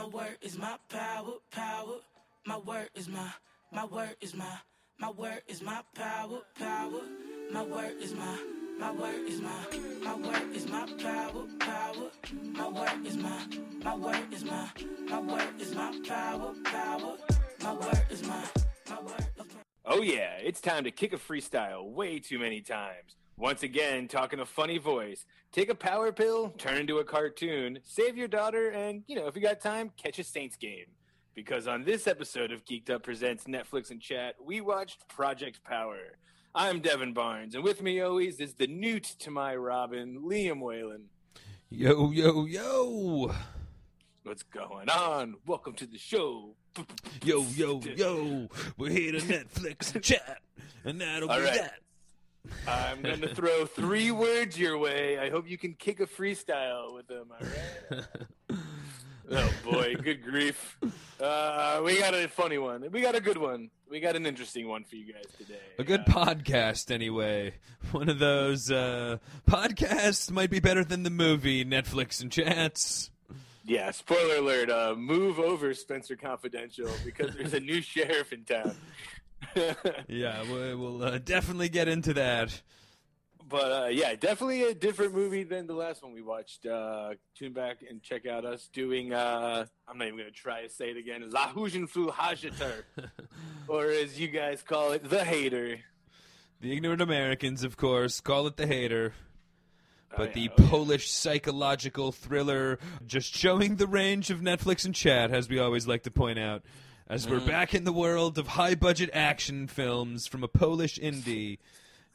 my word is my power, power. My word is my, my word is my, my word is my power, power. My word is my, my word is my, my word is my power, power. My word is my, my word is my, my word is my power, power. My word is my, my word. Oh yeah, it's time to kick a freestyle way too many times. Once again, talking a funny voice. Take a power pill, turn into a cartoon, save your daughter, and, you know, if you got time, catch a Saints game. Because on this episode of Geeked Up Presents Netflix and Chat, we watched Project Power. I'm Devin Barnes, and with me always is the newt to my Robin, Liam Whalen. Yo, yo, yo. What's going on? Welcome to the show. Yo, yo, yo. We're here to Netflix and chat. And that'll All be right. that. I'm going to throw three words your way. I hope you can kick a freestyle with them. All right. oh boy, good grief. Uh, we got a funny one. We got a good one. We got an interesting one for you guys today. A good Uh, podcast, anyway. One of those uh, podcasts might be better than the movie Netflix and chats. yeah. Spoiler alert. Uh, move over, Spencer Confidential, because there's a new sheriff in town. Yeah, we- we'll uh, definitely get into that. But uh, yeah, definitely a different movie than the last one we watched. Uh, tune back and check out us doing. Uh, I'm not even gonna try to say it again. La Hugenflu Hajater, or as you guys call it, the Hater. The ignorant Americans, of course, call it the hater. But Oh, the yeah, oh, yeah. Polish psychological thriller, just showing the range of Netflix and chat, as we always like to point out, as we're Mm-hmm. back in the world of high budget action films from a Polish indie.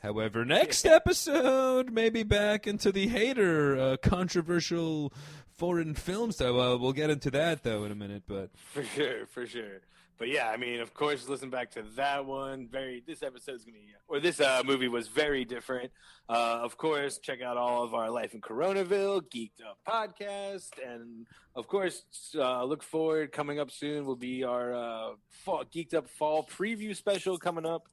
However, next episode, maybe back into the hater, uh, controversial foreign films. So uh, we'll get into that, though, in a minute. But For sure, for sure. But yeah, I mean, of course, listen back to that one. Very, this episode is gonna be, or this uh, movie was very different. Uh, of course, check out all of our Life in Coronaville, Geeked Up podcast, and of course, uh, look forward. Coming up soon will be our uh, fall, Geeked Up Fall preview special coming up,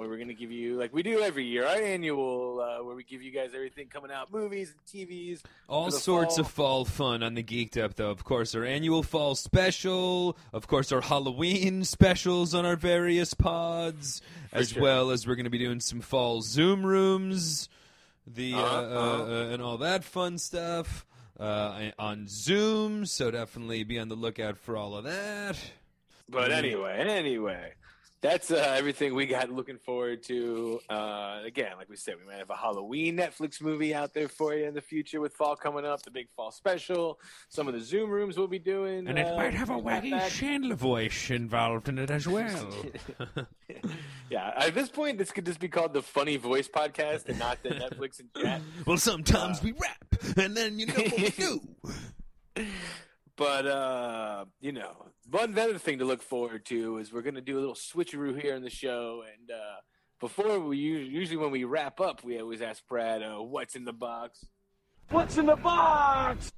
where we're gonna give you, like we do every year, our annual, uh, where we give you guys everything coming out, movies and TVs. all sorts fall. of fall fun on the Geeked Up, though. Of course, our annual fall special. Of course, our Halloween specials on our various pods, as sure. well as we're going to be doing some fall Zoom rooms, the uh, Uh-huh, uh, uh, and all that fun stuff uh, on Zoom. So definitely be on the lookout for all of that. But anyway, anyway, that's uh, everything we got looking forward to. Uh, again, like we said, we might have a Halloween Netflix movie out there for you in the future with fall coming up, the big fall special. Some of the Zoom rooms we'll be doing. And it uh, might have a wacky back. Chandler voice involved in it as well. Yeah, at this point, this could just be called the Funny Voice Podcast and not the Netflix and chat. well, sometimes we rap, and then you know what we do. But uh, you know, one other thing to look forward to is we're gonna do a little switcheroo here in the show. And uh, before we usually when we wrap up, we always ask Brad, uh, "What's in the box?" What's in the box?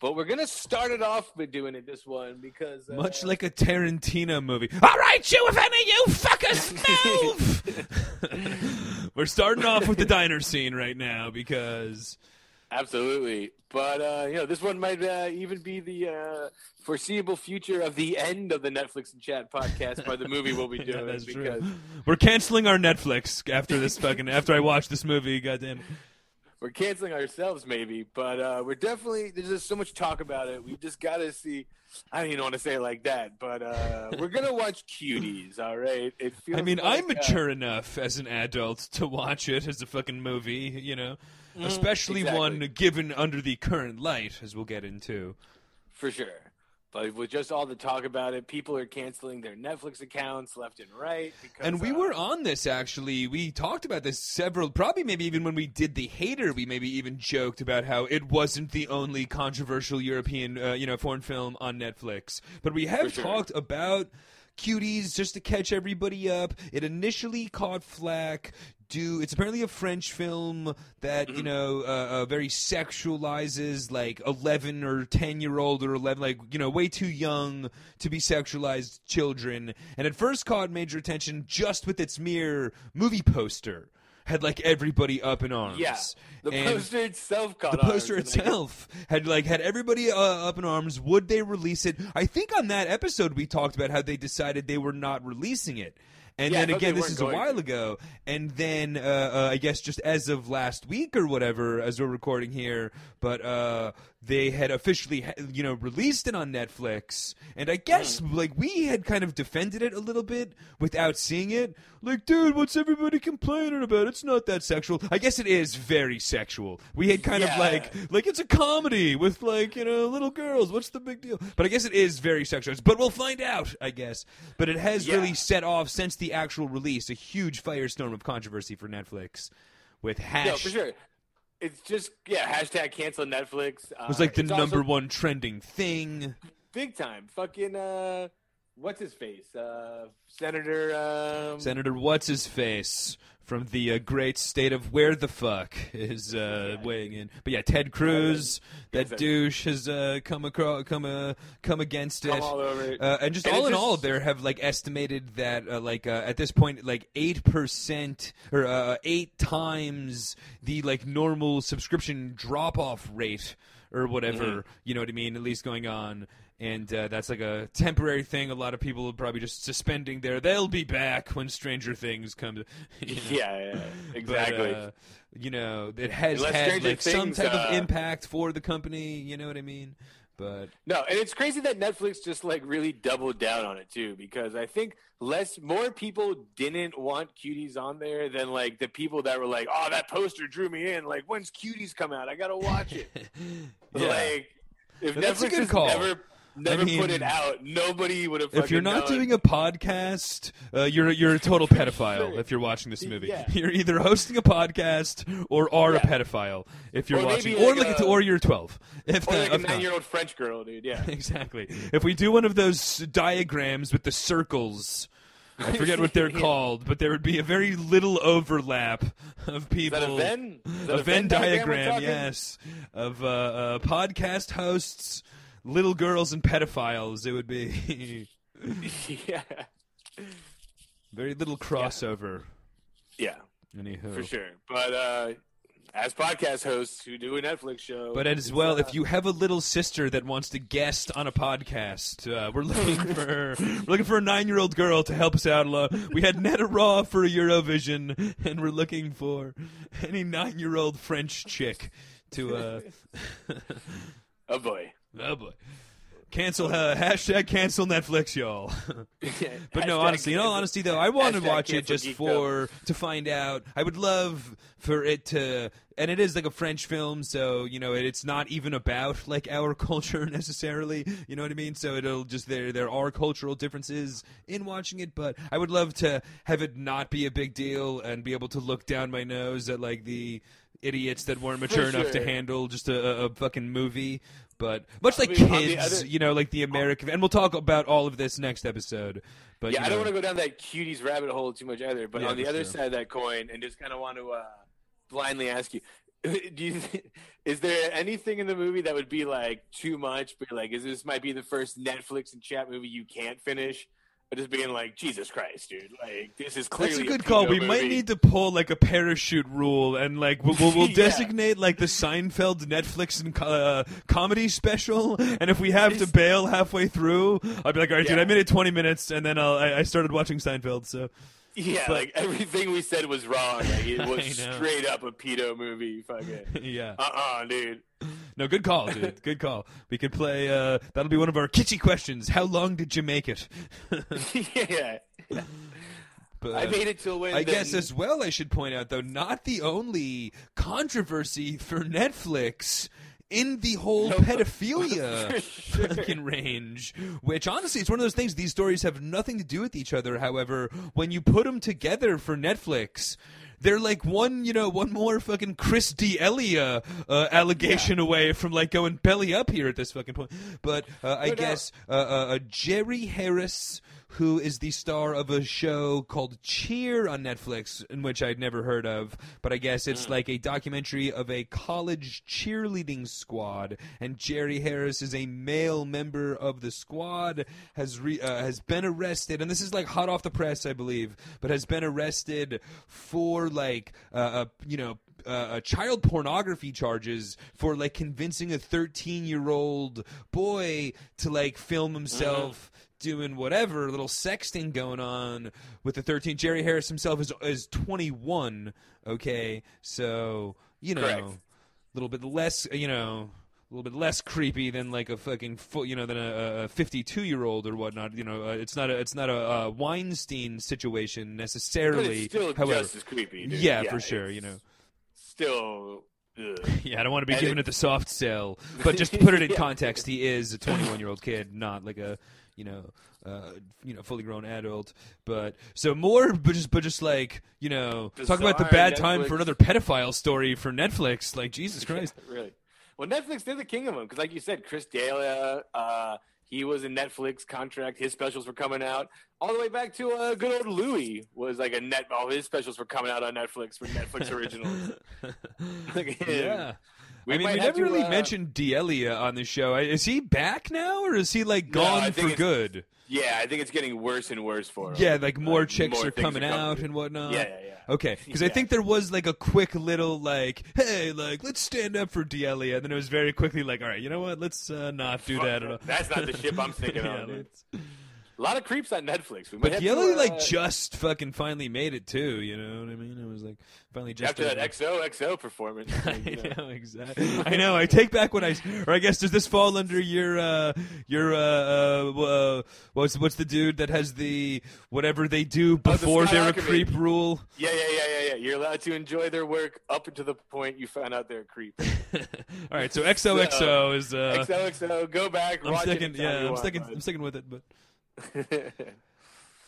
But we're gonna start it off by doing it this one because uh, Much like a Tarantino movie. All right, you, if any of you fuckers move. We're starting off with the diner scene right now because absolutely. But uh, you know, this one might uh, even be the uh, foreseeable future of the end of the Netflix and Chat podcast by the movie we'll be Yeah, doing that's because true. We're canceling our Netflix after this fucking after I watch this movie. Goddamn. we're canceling ourselves maybe but uh we're definitely there's just so much talk about it we just gotta see i don't even want to say it like that but uh we're gonna watch cuties all right it feels I mean, like, I'm uh, mature enough as an adult to watch it as a fucking movie, you know, especially exactly. one given under the current light, as we'll get into. for sure but with just all the talk about it people are canceling their netflix accounts left and right because, And we uh, were on this actually. We talked about this several, probably maybe even when we did the hater, we maybe even joked about how it wasn't the only controversial European, uh, you know, foreign film on Netflix. But we have sure. talked about cuties just to catch everybody up. It initially caught flack. Do it's apparently a French film that you know uh, uh, very sexualizes like eleven or ten year old or eleven like you know way too young to be sexualized children, and at first caught major attention just with its mere movie poster. had like everybody up in arms. Yeah, the And poster itself caught the poster arms, itself had like had everybody uh, up in arms. Would they release it? I think on that episode we talked about how they decided they were not releasing it. And Yeah, then again, this is a while to. ago. And then uh, uh, I guess just as of last week or whatever, as we're recording here, but uh, they had officially, you know, released it on Netflix. And I guess Hmm. like we had kind of defended it a little bit without seeing it. Like, dude, what's everybody complaining about? It's not that sexual. I guess it is very sexual. We had kind of like like it's a comedy with like you know little girls. What's the big deal? But I guess it is very sexual. But we'll find out. I guess. But it has Yeah. really set off since the actual release a huge firestorm of controversy for Netflix with hash. No, for sure. It's just yeah. Hashtag cancel Netflix. Uh, It was like the it's also number one trending thing. big time. Fucking uh, what's his face? Uh, Senator. Um, Senator What's His Face from the uh, great state of where the fuck is uh, weighing in. But yeah, Ted Cruz, that douche has uh, come across, come uh, come against it. Come all over it. Uh, and just And all in just- all, there have like estimated that uh, like uh, at this point, like eight percent or uh, eight times the like normal subscription drop off rate or whatever. Mm-hmm. You know what I mean? At least going on. And uh, that's like a temporary thing. A lot of people are probably just suspending there. They'll be back when Stranger Things come. To, you know. yeah, yeah, But, exactly. uh, you know, it has Unless had Stranger like some Things, type of uh, impact for the company. You know what I mean? But No, and it's crazy that Netflix just like really doubled down on it too, because I think less more people didn't want cuties on there than like the people that were like, "Oh, that poster drew me in." Like, when's cuties come out? I gotta watch it. Yeah. Like, if But Netflix good just call. Never never mean, put it out, nobody would have. if you're not known. doing a podcast, uh, you're you're a total pedophile. sure. If you're watching this movie, Yeah. you're either hosting a podcast or are a pedophile. If you're Or watching, or like like a- or you're 12. If or not- like a nine-year-old French girl, dude. Yeah, exactly. If we do one of those diagrams with the circles. I forget what they're Yeah. called, but there would be a very little overlap of is people. that a Venn? Is that a Venn diagram diagram, yes, of uh, uh, podcast hosts, little girls, and pedophiles. It would be yeah, very little crossover. yeah, Anywho, for sure. But uh, as podcast hosts who do a Netflix show, But as well, uh, if you have a little sister that wants to guest on a podcast, uh, we're looking for we're looking for a nine-year-old girl to help us out. a lot. We had Netta Raw for Eurovision, and we're looking for any nine-year-old French chick to. Uh, oh boy. Oh boy, cancel uh, hashtag cancel Netflix, y'all. But no, honestly, in all honesty, though, I want to watch it just for to find out. I would love for it to, and it is like a French film, so you know, it, it's not even about like our culture necessarily. You know what I mean? So it'll just there there are cultural differences in watching it, but I would love to have it not be a big deal and be able to look down my nose at like the idiots that weren't mature For enough to handle just a, a fucking movie. But much like mean, on the kids, other- you know, like the American, and we'll talk about all of this next episode. But yeah, you I don't want to go down that cuties rabbit hole too much either. But Yeah, on the other sure. side of that coin, and just kind of want to uh, blindly ask you, do you is there anything in the movie that would be like too much? But like, is this might be the first Netflix and chat movie you can't finish? But just being like, Jesus Christ, dude! Like, this is clearly That's a good pedo call. We might need to pull like a parachute rule, and like we'll, we'll, we'll Yeah. designate like the Seinfeld Netflix and uh, comedy special. And if we have to bail halfway through, I'll be like, all right, dude, I made it twenty minutes, and then I'll, I, I started watching Seinfeld. So Yeah, but- like everything we said was wrong. Like, it was straight up a pedo movie. Fucking yeah, uh uh dude. No, good call, dude. Good call. We could play. Uh, that'll be one of our kitschy questions. How long did you make it? yeah, But, I made it till when I the- guess as well, I should point out though, not the only controversy for Netflix in the whole pedophilia sure. fucking range. Which honestly, it's one of those things. These stories have nothing to do with each other. However, when you put them together for Netflix. They're like one, you know, one more fucking Chris D'Elia uh, allegation away from like going belly up here at this fucking point. But uh, I No guess uh, uh, uh, Jerry Harris, who is the star of a show called Cheer on Netflix, in which I'd never heard of, but I guess it's like a documentary of a college cheerleading squad, and Jerry Harris is a male member of the squad, has re- uh, has been arrested, and this is like hot off the press, I believe, but has been arrested for like uh, uh you know uh, uh, child pornography charges for like convincing a 13 year old boy to like film himself doing whatever a little sexting going on with the 13 jerry harris himself is is 21 okay so you know a little bit less you know a little bit less creepy than like a fucking fo- you know than a, a 52 year old or whatnot you know uh, it's not a it's not a, uh Weinstein situation necessarily still however just as creepy. Dude. yeah, for sure you know Still. yeah I don't want to be And giving it- it the soft sell but just to put it in Yeah. context he is a 21 year old kid not like a you know uh, you know fully grown adult but so more but just but just like you know talk about the Bizarre bad time for another pedophile story for Netflix like Jesus Christ really. Well, Netflix, they're the king of them because, like you said, Chris D'Elia, uh, he was in Netflix contract. His specials were coming out all the way back to uh, good old Louis was like a net. All his specials were coming out on Netflix for Netflix originals. Like, yeah we I mean, we never really uh, mentioned D'Elia on the show. Is he back now, or is he like gone think for good? Yeah, I think it's getting worse and worse for him. Yeah, like more Like, chicks more are coming out coming. and whatnot. Yeah, yeah, yeah. Okay, because I think there was like a quick little like, hey, like let's stand up for D'Elia, and then it was very quickly like, all right, you know what? Let's uh, not do Fuck that at all. That's not the ship I'm thinking Yeah, it's- A lot of creeps on Netflix. We But D'Elia to, uh, like just fucking finally made it too. You know what I mean? It was like finally just after that over. XOXO performance. like, you know. I know exactly. I know. I take back what I. Or I guess does this fall under your uh your uh, uh, uh what's what's the dude that has the whatever they do Oh, the before they're a creep rule? Yeah, yeah, yeah, yeah, yeah. You're allowed to enjoy their work up until the point you find out they're a creep. All right, so XOXO is. Uh, XOXO, go back, I'm sticking. it. Yeah, I'm sticking. I'm sticking with it, but.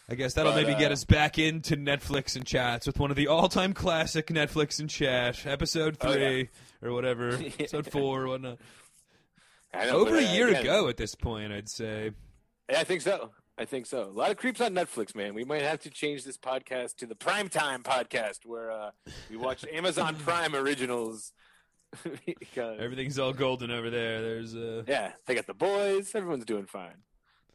I guess that'll But, maybe get uh, us back into Netflix and chats with one of the all-time classic Netflix and chat, episode Oh, yeah. three or whatever, episode four or whatnot. Know, Over but, a uh, year ago at this point, I'd say. Yeah, I think so. I think so. A lot of creeps on Netflix, man. We might have to change this podcast to the Primetime podcast, where uh, we watch Amazon Prime originals. Everything's all golden over there. There's uh yeah, they got the boys. Everyone's doing fine.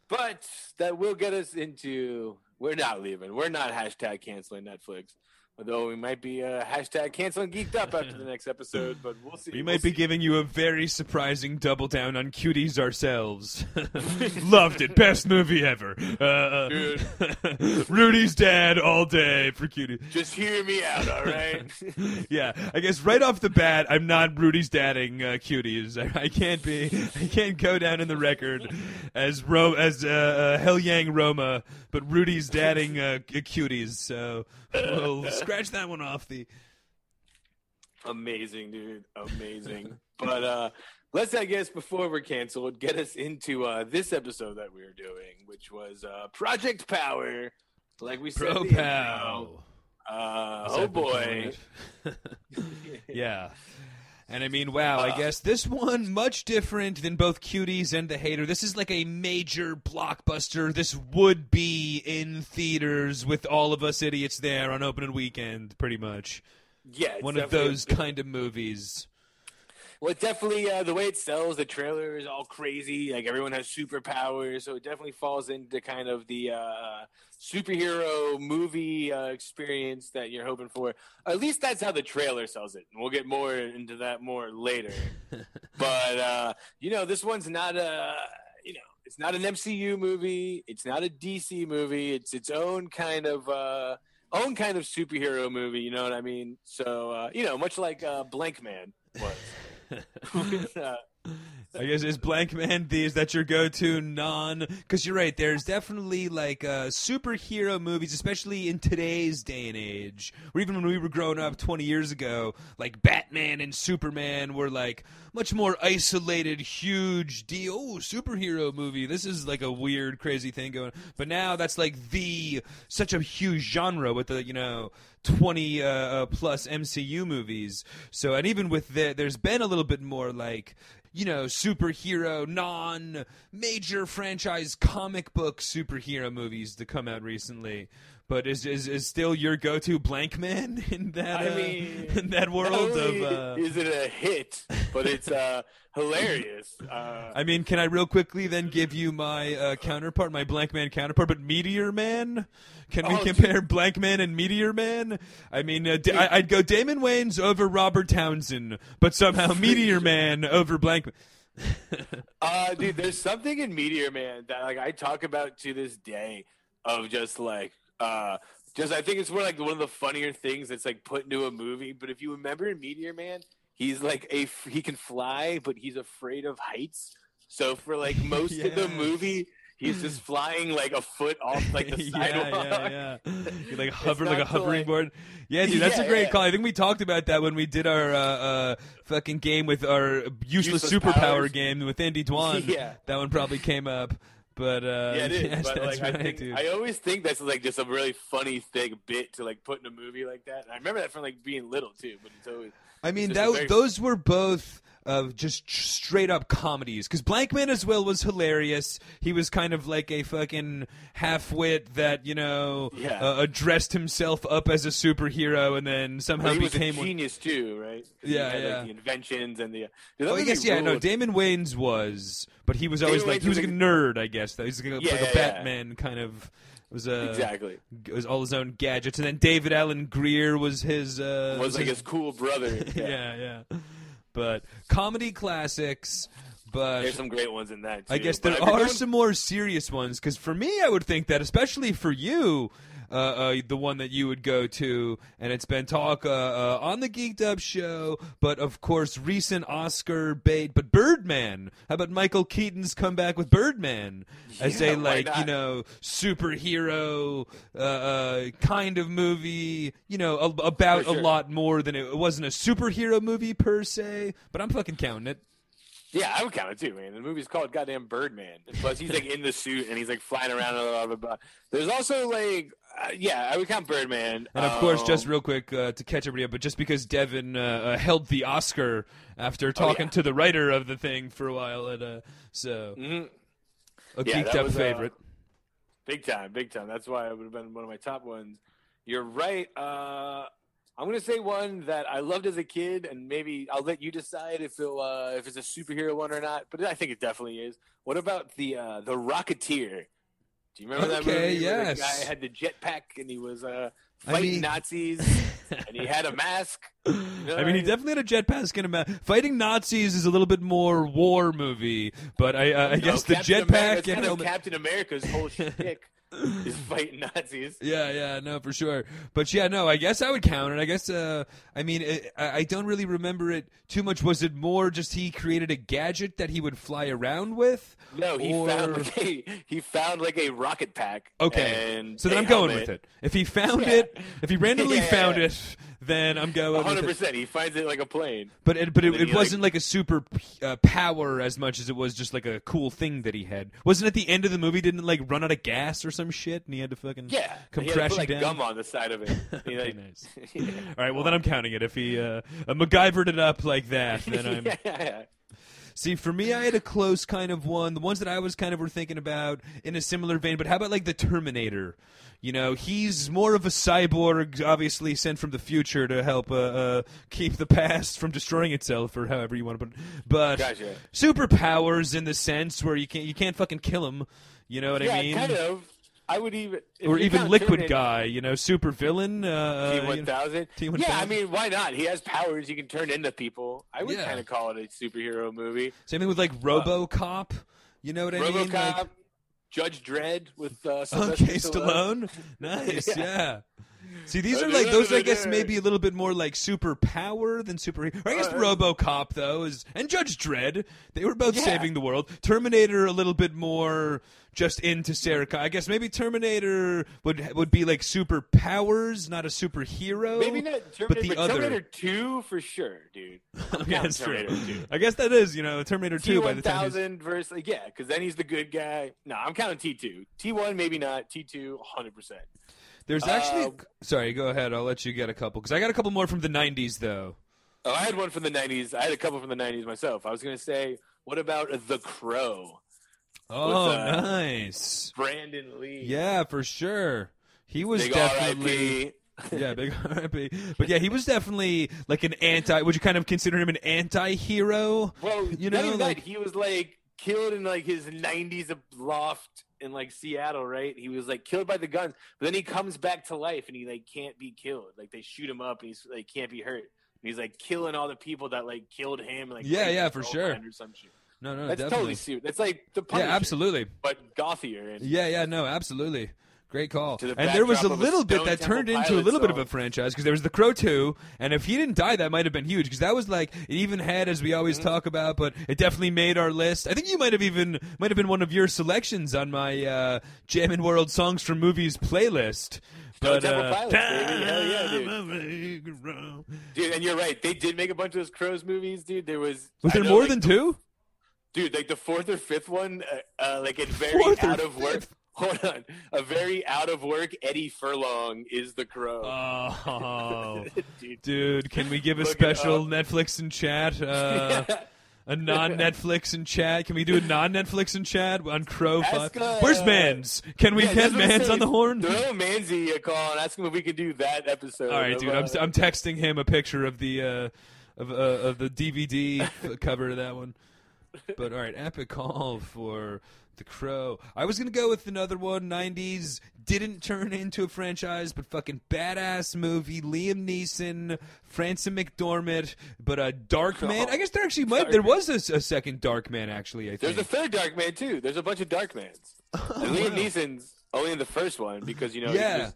But that will get us into. We're not leaving. We're not hashtag canceling Netflix. Although we might be uh, hashtag canceling geeked up after the next episode, but we'll see. we We'll might be giving you a very surprising double down on cuties ourselves. Loved it. Best movie ever. Uh, Dude. Rudy's dad all day for cuties. Just hear me out, all right? yeah, I guess right off the bat, I'm not Rudy's dadding uh, cuties. I, I can't be. I can't go down in the record as Ro as uh, uh, Hell Yang Roma, but Rudy's dadding uh, cuties. So we'll scratch that one off the. Amazing, dude. Amazing. but uh let's I guess before we're canceled, get us into uh this episode that we were doing, which was uh Project Power. Like we said. Pro the pow. Uh oh boy. yeah. And I mean, wow, I guess this one much different than both Cuties and The Hater. This is like a major blockbuster. This would be in theaters with all of us idiots there on opening weekend, pretty much. Yeah, one of those kind of movies. Well, it definitely uh, the way it sells, the trailer is all crazy. Like everyone has superpowers, so it definitely falls into kind of the uh, superhero movie uh, experience that you're hoping for. At least that's how the trailer sells it. And we'll get more into that more later. but uh, you know, this one's not a you know, it's not an MCU movie. It's not a DC movie. It's its own kind of. Uh, own kind of superhero movie, you know what I mean? So, uh, you know, much like uh, Blank Man was. I guess is Blank Man the is that your go to non? Because you're right. There's definitely like uh, superhero movies, especially in today's day and age, or even when we were growing up 20 years ago. Like Batman and Superman were like much more isolated, huge deal. Oh, superhero movie. This is like a weird, crazy thing going. But now that's like the such a huge genre with the you know 20 uh, uh, plus MCU movies. So, and even with the, there's been a little bit more like, you know, superhero, non major franchise comic book superhero movies to come out recently. but is is, is still your go-to blank man in that I uh, mean, in that world of uh, is it a hit, but it's uh, hilarious. Uh, I mean, can I real quickly then give you my uh, counterpart, my Blank Man counterpart, but Meteor Man? Can we Oh, compare Blank Man and Meteor Man? I mean, uh, Da- I- I'd go Damon Wayans over Robert Townsend, but somehow Meteor Man over Blank. Uh, dude, there's something in Meteor Man that like I talk about to this day of just like uh just I think it's more like one of the funnier things that's like put into a movie. But if you remember in Meteor Man, he's like a he can fly, but he's afraid of heights. So for like most of the movie, he's just flying like a foot off like the yeah, sidewalk. yeah, yeah. You like hover like a hovering like- board. Yeah, dude, that's a great yeah. call. I think we talked about that when we did our uh, uh, fucking game with our useless, Useless superpower powers. game with Andy Dwan. Yeah. that one probably came up. But uh, Yeah, it is. yes, but like, right, I, think. I always think that's like just a really funny thing bit to like put in a movie like that. And I remember that from like being little too. But it's always I mean, that, very- those were both uh, just straight up comedies. Because Blankman as well was hilarious. He was kind of like a fucking half wit that you know Yeah. uh, addressed himself up as a superhero and then somehow Well, he was became. a one- genius too, right? Yeah, had, yeah. Like, the inventions and the. Oh, I guess yeah. No. Damon Wayans was, but he was always Damon like Wayans he was was like a nerd. I guess that he's like a, Yeah, like a yeah. Batman kind of. Was a exactly was all his own gadgets, and then David Alan Grier was his uh, was like his cool brother. Yeah. yeah, yeah. But comedy classics, but There's some great ones in that. Too. I guess there are some more serious ones. Because for me, I would think that, especially for you, uh, uh, the one that you would go to, and it's been talk uh, uh, on the Geeked Up show, but of course, recent Oscar bait, but Birdman. How about Michael Keaton's comeback with Birdman as Yeah, a like you know superhero uh, uh, kind of movie? You know, a, about sure. a lot more than it, it wasn't a superhero movie per se, but I'm fucking counting it. Yeah, I would count it too, man. The movie's called Goddamn Birdman. And plus, he's like in the suit and he's like flying around. Blah, blah, blah. There's also like, uh, yeah, I would count Birdman. And of course, Um, just real quick uh, to catch everybody up, but just because Devin uh, uh, held the Oscar after talking Oh, yeah. to the writer of the thing for a while, at, uh, so mhm. a Yeah, geeked up was, favorite. Big time, big time. That's why it would have been one of my top ones. You're right. Uh, I'm gonna say one that I loved as a kid, and maybe I'll let you decide if it uh, if it's a superhero one or not. But I think it definitely is. What about the uh, the Rocketeer? Do you remember that Okay, movie? where yes. The guy had the jetpack and he was uh, I fighting mean- Nazis, and he had a mask. You know I mean, he definitely had a jetpack and a ma- fighting Nazis is a little bit more war movie, but I, uh, I No, guess the jetpack and kind of Captain America's whole shtick is fighting Nazis. Yeah, yeah, no, for sure. But yeah, no, I guess I would count it. I guess, uh, I mean, it, I I don't really remember it too much. Was it more just he created a gadget that he would fly around with? No, he Or- found like a, he found like a rocket pack. Okay, and so then I'm going with it. If he found Yeah. it, if he randomly Yeah, yeah, found it, then I'm going 100. percent He finds it like a plane. But it, but it, it wasn't like, a super uh, power as much as it was just like a cool thing that he had. Wasn't at the end of the movie didn't like run out of gas or some shit, and he had to fucking Yeah, come he had to crashing like, down. gum on the side of it. Okay, like- nice. yeah. All right, well then I'm counting it. If he uh, uh, MacGyvered it up like that, then I'm. yeah. See, for me, I had a close kind of one. The ones that I was kind of were thinking about in a similar vein. But how about like the Terminator? You know, he's more of a cyborg, obviously sent from the future to help uh, uh, keep the past from destroying itself, or however you want to put it. But Gotcha. superpowers in the sense where you can't you can't fucking kill him. You know what yeah, I mean? kind of. I would even Or even Liquid Terminator- Guy, you know, super villain. Uh, T you one thousand. T1000? Yeah, I mean, why not? He has powers. He can turn into people. I would Yeah. kind of call it a superhero movie. Same thing with like RoboCop. You know what I mean? RoboCop, Like, Judge Dredd with uh, Sylvester Okay, Stallone. Nice, yeah. Yeah. See, these Uh, are like those. I guess maybe a little bit more like superpower than super. Or I guess Uh, RoboCop though is and Judge Dredd. They were both Yeah. saving the world. Terminator a little bit more just into Sarah. I guess maybe Terminator would would be like superpowers, not a superhero. Maybe not Terminator, but the but other. Terminator Two for sure, dude. Okay, that's true. 2. I guess that is you know Terminator T Two by the time. thousand versus like, yeah, because then he's the good guy. No, I'm counting T two. T one maybe not. T two, hundred percent. There's actually. Uh, sorry, go ahead. I'll let you get a couple because I got a couple more from the '90s though. Oh, I had one from the '90s. I had a couple from the '90s myself. I was gonna say, what about The Crow? Oh, uh, nice. Brandon Lee. Yeah, for sure. He was Big definitely yeah, big R.I.P. But yeah, he was definitely like an anti. Would you kind of consider him an anti-hero? Well, You know, like- that, he was like killed in like his '90s loft in like Seattle, right? He was like killed by the guns, but then he comes back to life and he like can't be killed. Like they shoot him up and he's like can't be hurt. And he's like killing all the people that like killed him. Like Yeah, yeah, for sure. Or some shit. No, no, That's definitely. totally suit. That's like the yeah, absolutely. but gothier. And Yeah, yeah, no, absolutely. Great call. The And there was a of a little bit that Temple turned into a little bit of a franchise because there was The Crow 2, and if he didn't die, that might have been huge because that was like it even had, as we always Mm-hmm. talk about, but it definitely made our list. I think you might have even might have been one of your selections on my uh, Jammin' World Songs from Movies playlist. Stone But Temple uh, Pilots, baby. Hell yeah, dude. Time I make. Dude, and you're right. They did make a bunch of those Crows movies, dude. There was Was I there know, more like, than two? Dude, like the fourth or fifth one, uh, uh, like it's very Fourth out of work. fifth? Hold on, a very out of work Eddie Furlong is the crow. Oh, Dude. dude, can we give a Look special. Netflix and chat? Uh, A non-Netflix and chat. Can we do a non-Netflix and chat on Crow? Ask, uh, Where's Mans? Can we Yeah, get Mans on the horn? Throw Manzi a call and ask him if we could do that episode. All right, dude. I'm, uh, I'm texting him a picture of the uh, of uh, of the DVD cover of that one. But all right, epic call for the Crow. I was gonna go with another one. '90s didn't turn into a franchise, but fucking badass movie. Liam Neeson, Frances McDormand, but a Dark Man. I guess there actually might. There was a second Dark Man actually. I think. There's a third Dark Man too. There's a bunch of Dark Mans. and Liam Neeson's only in the first one because you know Yeah.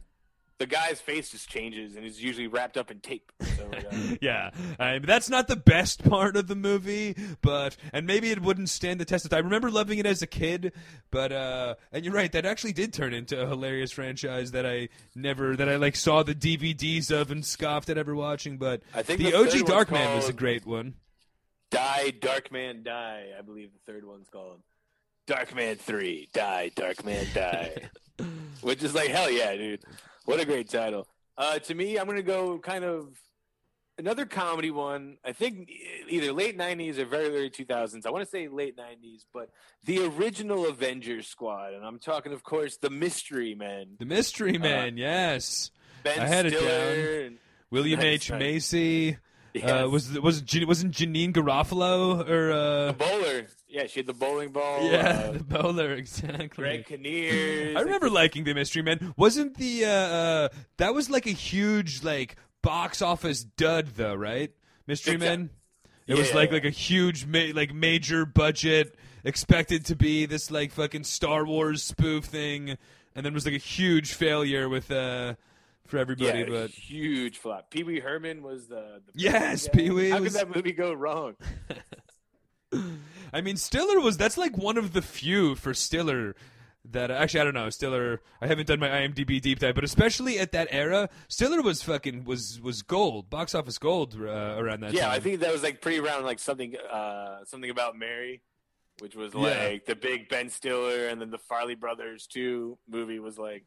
The guy's face just changes and he's usually wrapped up in tape. So, uh, yeah, I, that's not the best part of the movie, but and maybe it wouldn't stand the test of time. I remember loving it as a kid, but uh, and you're right, that actually did turn into a hilarious franchise that I never that I like saw the DVDs of and scoffed at ever watching. But I think the the OG Darkman was a great one. Die, Dark Man, Die. I believe the third one's called Dark Man Three. Die, Dark Man, Die. Which is like hell yeah, dude. What a great title. Uh, to me, I'm gonna go kind of another comedy one. I think either late '90s or very early 2000s. I want to say late '90s, but the original Avengers Squad, and I'm talking, of course, the Mystery Men. The Mystery Man, yes. Ben I had it Stiller. and- William Nice, H. Macy. Uh, was was wasn't Janeane Garofalo or uh, the bowler. Yeah, she had the bowling ball. yeah uh, the bowler exactly. Greg Kinnear. I remember liking the Mystery Men. Wasn't the uh, uh that was like a huge like box office dud though, right? Mystery time. Men. It Yeah, was like yeah. like a huge ma- like major budget expected to be this like fucking Star Wars spoof thing and then was like a huge failure with uh for everybody yeah, but huge flop. Pee Wee Herman was the, the Yes. Pee-wee How was- could that movie go wrong? I mean, Stiller was that's like one of the few for Stiller that actually I don't know Stiller. I haven't done my IMDb deep dive, but especially at that era, Stiller was fucking was was gold, box office gold uh, around that yeah, time. I think that was like pretty around like something uh something about Mary, which was Yeah. like the big Ben Stiller and then the Farrelly Brothers two movie was like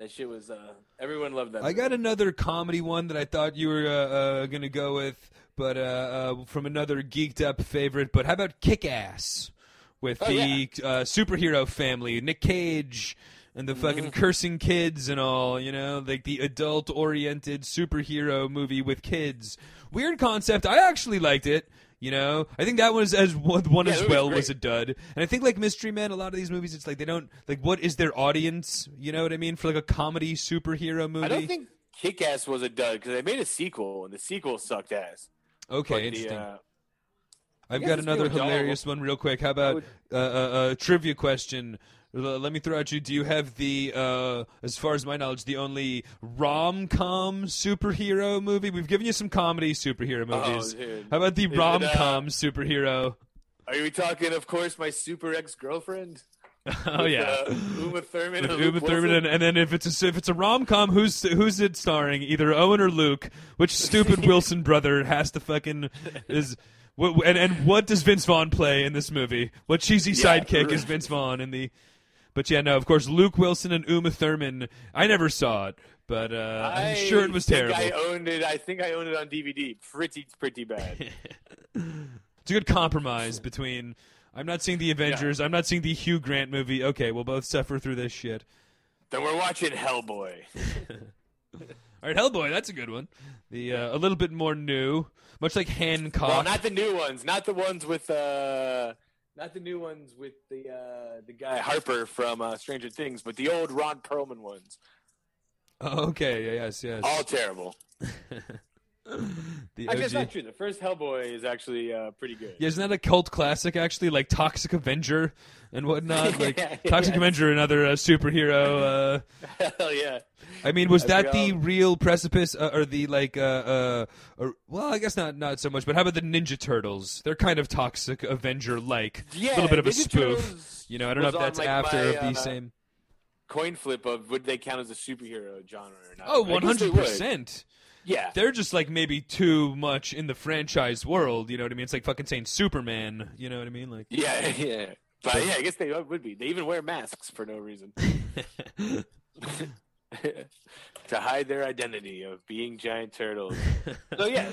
that shit was uh everyone loved that. I got another comedy one that I thought you were uh, uh, gonna go with, but uh, uh, from another geeked up favorite. But how about Kick Ass with Oh, the uh, superhero family, Nick Cage and the fucking cursing kids and all, you know, like the adult oriented superhero movie with kids. Weird concept. I actually liked it. You know, I think that was as one, one Yeah, as was well great. was a dud. And I think like Mystery Men, a lot of these movies, it's like they don't like what is their audience? You know what I mean for like a comedy superhero movie. I don't think Kick Ass was a dud because they made a sequel and the sequel sucked ass. Okay, But the, interesting. uh, I've got another hilarious one, real quick. How about a uh, uh, uh, trivia question? L- let me throw at you. Do you have the, uh, as far as my knowledge, the only rom com superhero movie? We've given you some comedy superhero movies. Oh. How about the rom uh, com superhero? are we talking, of course, my super ex girlfriend? Oh yeah. uh, Uma Thurman. And Uma Luke Thurman, and, and then if it's a, if it's a rom com, who's who's it starring? Either Owen or Luke. Which stupid Wilson brother has to fucking is? What, and and what does Vince Vaughn play in this movie? What cheesy Yeah, sidekick is Vince Vaughn in the? But yeah, no, of course, Luke Wilson and Uma Thurman. I never saw it, but uh, I'm sure it was terrible. I owned it. I think I owned it on DVD. Pretty, pretty bad. It's a good compromise between. I'm not seeing the Avengers. I'm not seeing the Hugh Grant movie. Okay, we'll both suffer through this shit. Then we're watching Hellboy. All right, Hellboy, that's a good one. The uh, a little bit more new, much like Hancock. Well, not the new ones, not the ones with uh, not the new ones with the uh, the guy Harper from uh, Stranger Things, but the old Ron Perlman ones. Oh, okay, yes, yes. All terrible. the I guess not true. The first Hellboy is actually uh, pretty good. Yeah, isn't that a cult classic actually? Like Toxic Avenger and whatnot. Like Yeah, Toxic yes. Avenger, another uh, superhero. Uh, Hell yeah. I mean, was I that the real precipice, uh, or the like? Uh, uh, or, well, I guess not, not so much. But how about the Ninja Turtles? They're kind of Toxic Avenger like. Yeah, a little bit of a spoof. Turtles You know, I don't know if on, that's like, after my, the same. Coin flip of would they count as a superhero genre or not? Oh, one hundred percent. Yeah. They're just like maybe too much in the franchise world. You know what I mean? It's like fucking saying Superman. You know what I mean? Like. Yeah, yeah. But yeah, I guess they would be. They even wear masks for no reason. to hide their identity of being giant turtles. so yes,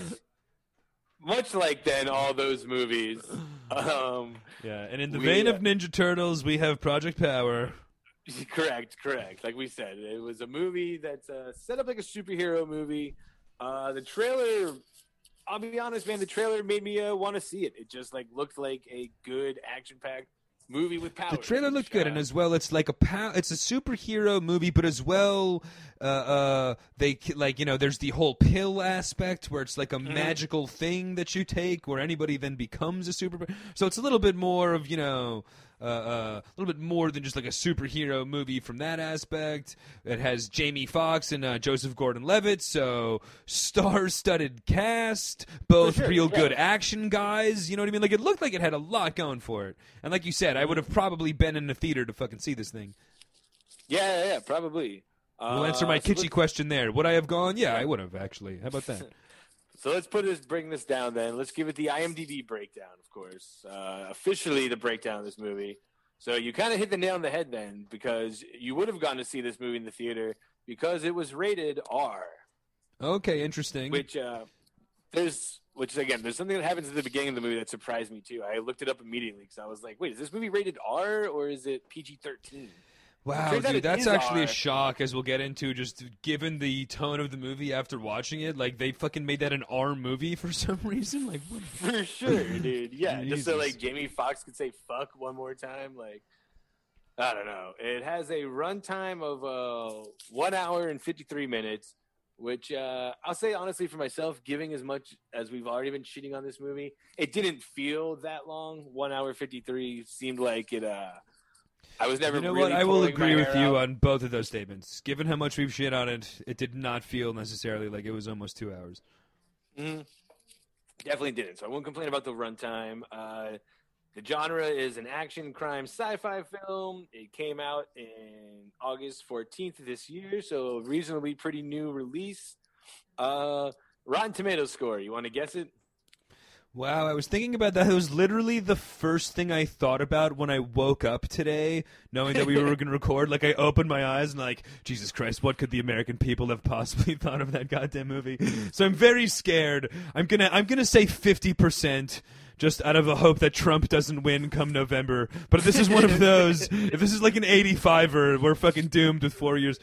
much like then all those movies. Um, Yeah, and in the We, vein uh, of Ninja Turtles, we have Project Power. correct, correct. Like we said, it was a movie that's uh, set up like a superhero movie. Uh, the trailer, I'll be honest, man, the trailer made me uh, want to see it. It just like looked like a good action-packed movie with power. The trailer looked good, and as well, it's like a pow- it's a superhero movie, but as well, uh, uh, they like you know, there's the whole pill aspect where it's like a magical thing that you take, where anybody then becomes a super. So it's a little bit more of you know. Uh, uh, a little bit more than just like a superhero movie from that aspect. It has Jamie Foxx and uh, Joseph Gordon-Levitt, so star-studded cast, both sure, real yeah. good action guys. You know what I mean? Like it looked like it had a lot going for it. And like you said, I would have probably been in the theater to fucking see this thing. Yeah, yeah, yeah, probably. We'll answer my Uh, so kitschy question there. Would I have gone? Yeah, I would have actually. How about that? So let's put this, bring this down then. Let's give it the IMDb breakdown, of course. Uh, officially, the breakdown of this movie. So you kind of hit the nail on the head then, because you would have gone to see this movie in the theater because it was rated R, Okay, interesting. which uh, there's, which again, there's something that happens at the beginning of the movie that surprised me too. I looked it up immediately because I was like, wait, is this movie rated R or is it PG-13? Wow, dude, that's actually a shock. As we'll get into, just given the tone of the movie after watching it, like they fucking made that an R movie for some reason. Like, what? For sure, dude. Yeah, just so like Jamie Foxx could say "fuck" one more time. Like, I don't know. It has a runtime of uh, one hour and fifty three minutes, which uh, I'll say honestly for myself, giving as much as we've already been cheating on this movie, it didn't feel that long. One hour fifty three seemed like it. Uh, I was never. You know really what? I will agree with you out. on both of those statements. Given how much we've shit on it, it did not feel necessarily like it was almost two hours. Mhm. Definitely didn't. So I won't complain about the runtime. Uh, the genre is an action crime sci-fi film. It came out in August 14th this year, so reasonably pretty new release. Uh, Rotten Tomatoes score. You want to guess it? Wow, I was thinking about that. It was literally the first thing I thought about when I woke up today, knowing that we were going to record. Like, I opened my eyes and, like, Jesus Christ, what could the American people have possibly thought of that goddamn movie? So I'm very scared. I'm gonna, I'm gonna say fifty percent, just out of a hope that Trump doesn't win come November. But if this is one of those, if this is like an 85er, we're fucking doomed with four years.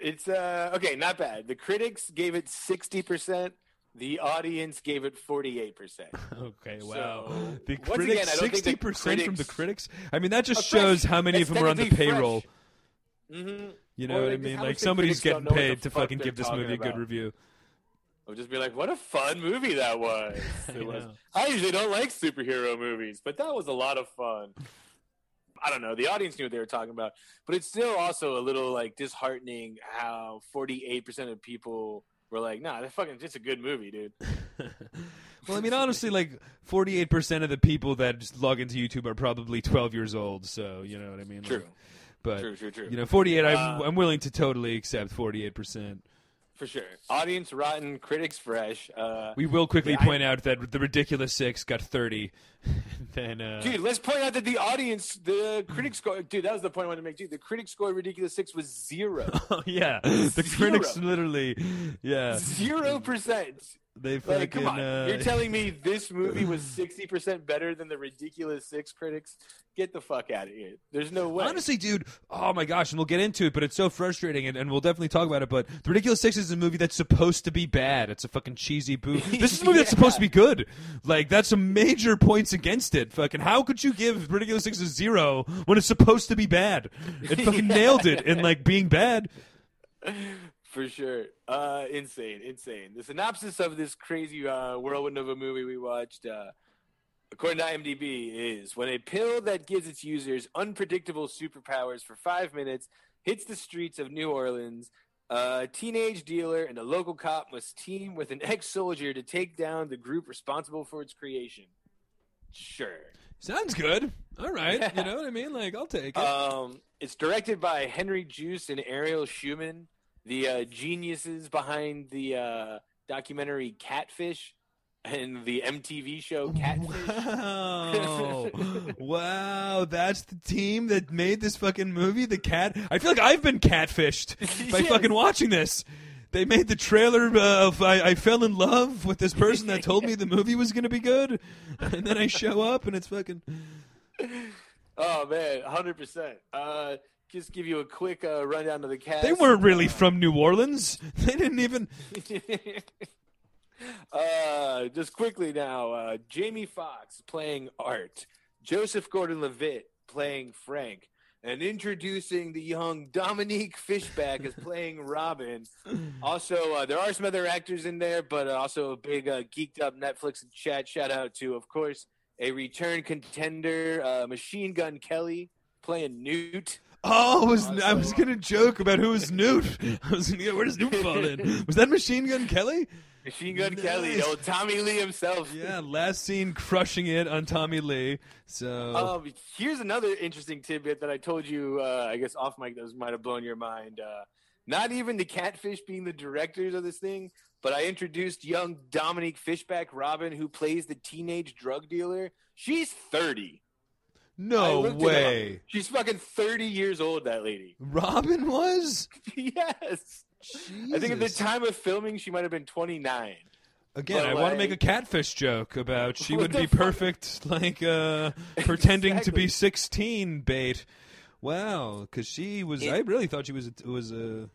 It's uh, okay, not bad. The critics gave it 60%. The audience gave it 48%. Okay, wow. So, the critics, again, I don't think the sixty percent from the critics- critics. I mean, that just Uh, fresh. shows how many of them are on the payroll. Mm-hmm. You Or know what I mean? Like somebody's getting don't know what paid to fucking give this movie a good review. I'll just be like, what a fun movie that was. I It was. I usually don't like superhero movies, but that was a lot of fun. I don't know. The audience knew what they were talking about, but it's still also a little like disheartening how 48% of people were like, nah, that fucking just a good movie, dude. well, I mean, honestly, like forty-eight percent of the people that just log into YouTube are probably twelve years old. So you know what I mean? Like, True. but True, true, true. you know, forty-eight. I'm, Uh, I'm willing to totally accept forty-eight percent. For sure. Audience rotten, critics fresh. Uh, We will quickly Yeah, I- point out that the ridiculous six got thirty. then, uh, Dude, let's point out that the audience, the critics score, dude, that was the point I wanted to make too. The critics score, ridiculous six, was zero. yeah, the Zero. critics literally, yeah. Zero percent. They fucking. Like, come on. uh, You're telling me this movie was 60% better than the ridiculous six critics? Get the fuck out of here. There's no way. Honestly, dude, oh my gosh, and we'll get into it, but it's so frustrating, and, and we'll definitely talk about it. But The Ridiculous Six is a movie that's supposed to be bad. It's a fucking cheesy boo. This is a movie that's supposed to be good. Like, that's some major points against it. Fucking, how could you give Ridiculous Six a zero when it's supposed to be bad? It fucking nailed it in, like, being bad. For sure. Uh, insane, insane. The synopsis of this crazy uh, whirlwind of a movie we watched, uh, according to IMDb, is when a pill that gives its users unpredictable superpowers for five minutes hits the streets of New Orleans, a teenage dealer and a local cop must team with an ex soldier to take down the group responsible for its creation. Sure. Sounds good. All right. You know what I mean? Like, I'll take it. Um, it's directed by Henry Joost and Ariel Schulman, the uh, geniuses behind the uh, documentary Catfish and the MTV show Catfish. Wow. wow, that's the team that made this fucking movie, The Cat. I feel like I've been catfished by Yes. fucking watching this. They made the trailer uh, of I, I fell in love with this person that told me the movie was going to be good. And then I show up and it's fucking. Oh man, hundred percent. Just give you a quick uh, rundown of the cast. They weren't really from New Orleans. They didn't even. uh, just quickly now, uh, Jamie Foxx playing Art, Joseph Gordon-Levitt playing Frank, and introducing the young Dominique Fishback as playing Robin. Also, uh, there are some other actors in there, but uh, also a big uh, geeked up Netflix chat shout out to, of course, a return contender, uh, Machine Gun Kelly playing Newt. Oh, I was, I was to joke about who was Newt. I was gonna, where does Newt fall in? Was that Machine Gun Kelly? Machine Gun Nice. Kelly, old Tommy Lee himself. Yeah, last scene crushing it on Tommy Lee. So. Um, here's another interesting tidbit that I told you, uh, I guess off mic, that might have blown your mind. Uh, not even the Catfish being the directors of this thing, but I introduced young Dominique Fishback Robin, who plays the teenage drug dealer. She's 30. No way. She's fucking 30 years old, that lady. Robin was? yes. I think at the time of filming, she might have been 29. Again, but I want to make a catfish joke about she would be fuck? perfect, like uh, pretending to be sixteen bait. Wow, because she was. It- I really thought she was a, was a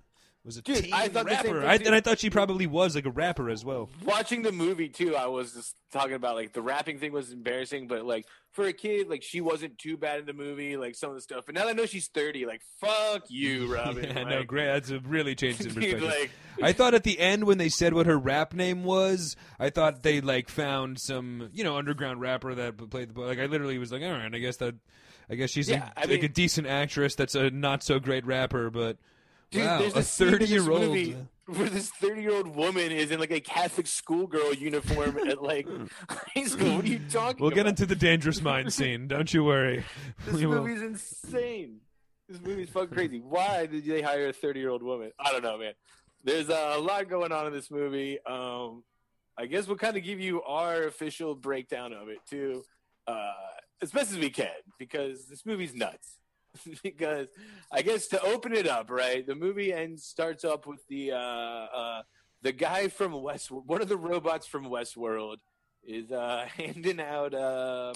was a Dude, teen I thought the same rapper, thing, I, too. and I thought she probably was like a rapper as well. watching the movie too, I was just talking about like the rapping thing was embarrassing, but like for a kid, like she wasn't too bad in the movie, like some of the stuff. But now that I know she's thirty, like fuck you, Robin. yeah, like, no, great. That's a really changed in perspective. like I thought at the end when they said what her rap name was, I thought they like found some you know underground rapper that played the like. I literally was like, all right, I guess that, I guess she's Yeah, a, I like a decent actress. That's a not so great rapper, but dude, wow, there's a a scene in this thirty-year-old. movie where this thirty-year-old woman is in like a Catholic schoolgirl uniform at like high school. What are you talking? About? We'll get about? into the dangerous mind scene. Don't you worry. This We will. movie's insane. This movie's fucking crazy. Why did they hire a 30 year old woman? I don't know, man. There's a lot going on in this movie. Um, I guess we'll kind of give you our official breakdown of it too, uh, as best as we can, because this movie's nuts. because I guess to open it up, right, the movie ends starts up with the uh, uh, the guy from West, one of the robots from Westworld, is uh, handing out uh,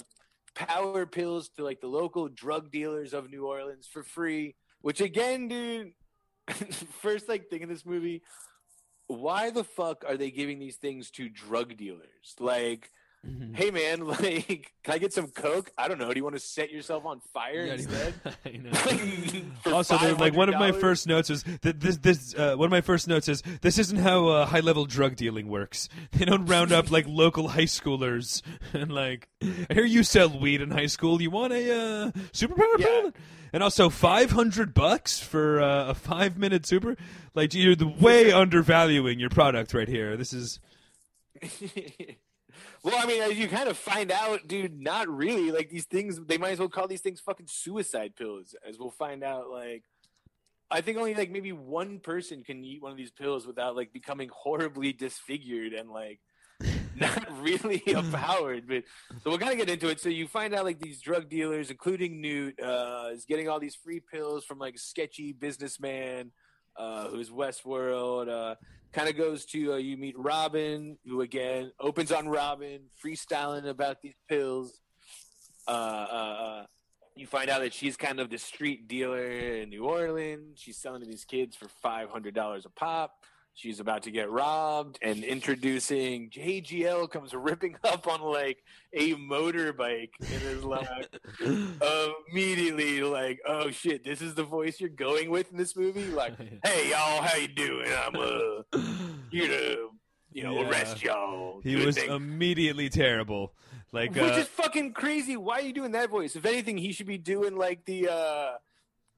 power pills to like the local drug dealers of New Orleans for free. Which again, dude, first like thing in this movie, why the fuck are they giving these things to drug dealers? Like. Hey man, like, can I get some coke? I don't know. Do you want to set yourself on fire Yeah, instead? Know. Also, like one of my first notes is that this this uh, one of my first notes is this isn't how uh, high level drug dealing works. They don't round up like local high schoolers and like I hear you sell weed in high school. You want a uh, superpower Yeah. pill? And also five hundred bucks for uh, a five minute super. Like you're the way undervaluing your product right here. This is well, I mean, as you kind of find out, dude, not really. Like these things, they might as well call these things fucking suicide pills. As we'll find out, like, I think only like maybe one person can eat one of these pills without like becoming horribly disfigured and like not really empowered. But so we'll kind of get into it. So you find out like these drug dealers, including Newt, uh, is getting all these free pills from like a sketchy businessman uh, who's Westworld. Uh, kind of goes to uh, you meet Robin, who again opens on Robin, freestyling about these pills. Uh, uh, uh, you find out that she's kind of the street dealer in New Orleans. She's selling to these kids for five hundred dollars a pop. She's about to get robbed, and introducing JGL comes ripping up on like a motorbike and is like immediately like, "Oh shit, this is the voice you're going with in this movie." Like, "Hey y'all, how you doing? I'm uh here to you know Yeah. arrest y'all." He was thing." immediately terrible. Like Which uh, is fucking crazy. Why are you doing that voice? If anything, he should be doing like the uh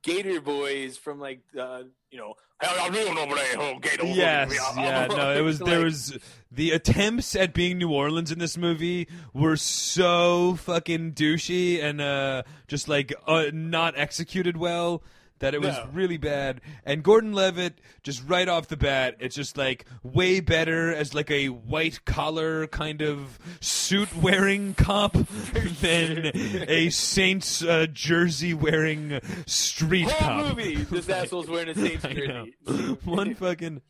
Gator Boys from like uh you know how y'all doing over there, oh, Gator Yes, yeah, no, it was there was the attempts at being New Orleans in this movie were so fucking douchey and uh just like uh, not executed well that it was No. really bad. And Gordon Levitt just right off the bat, it's just like way better as like a white collar kind of suit wearing cop than a Saints uh, jersey wearing street whole cop. movie. This asshole's wearing a Saints jersey. One fucking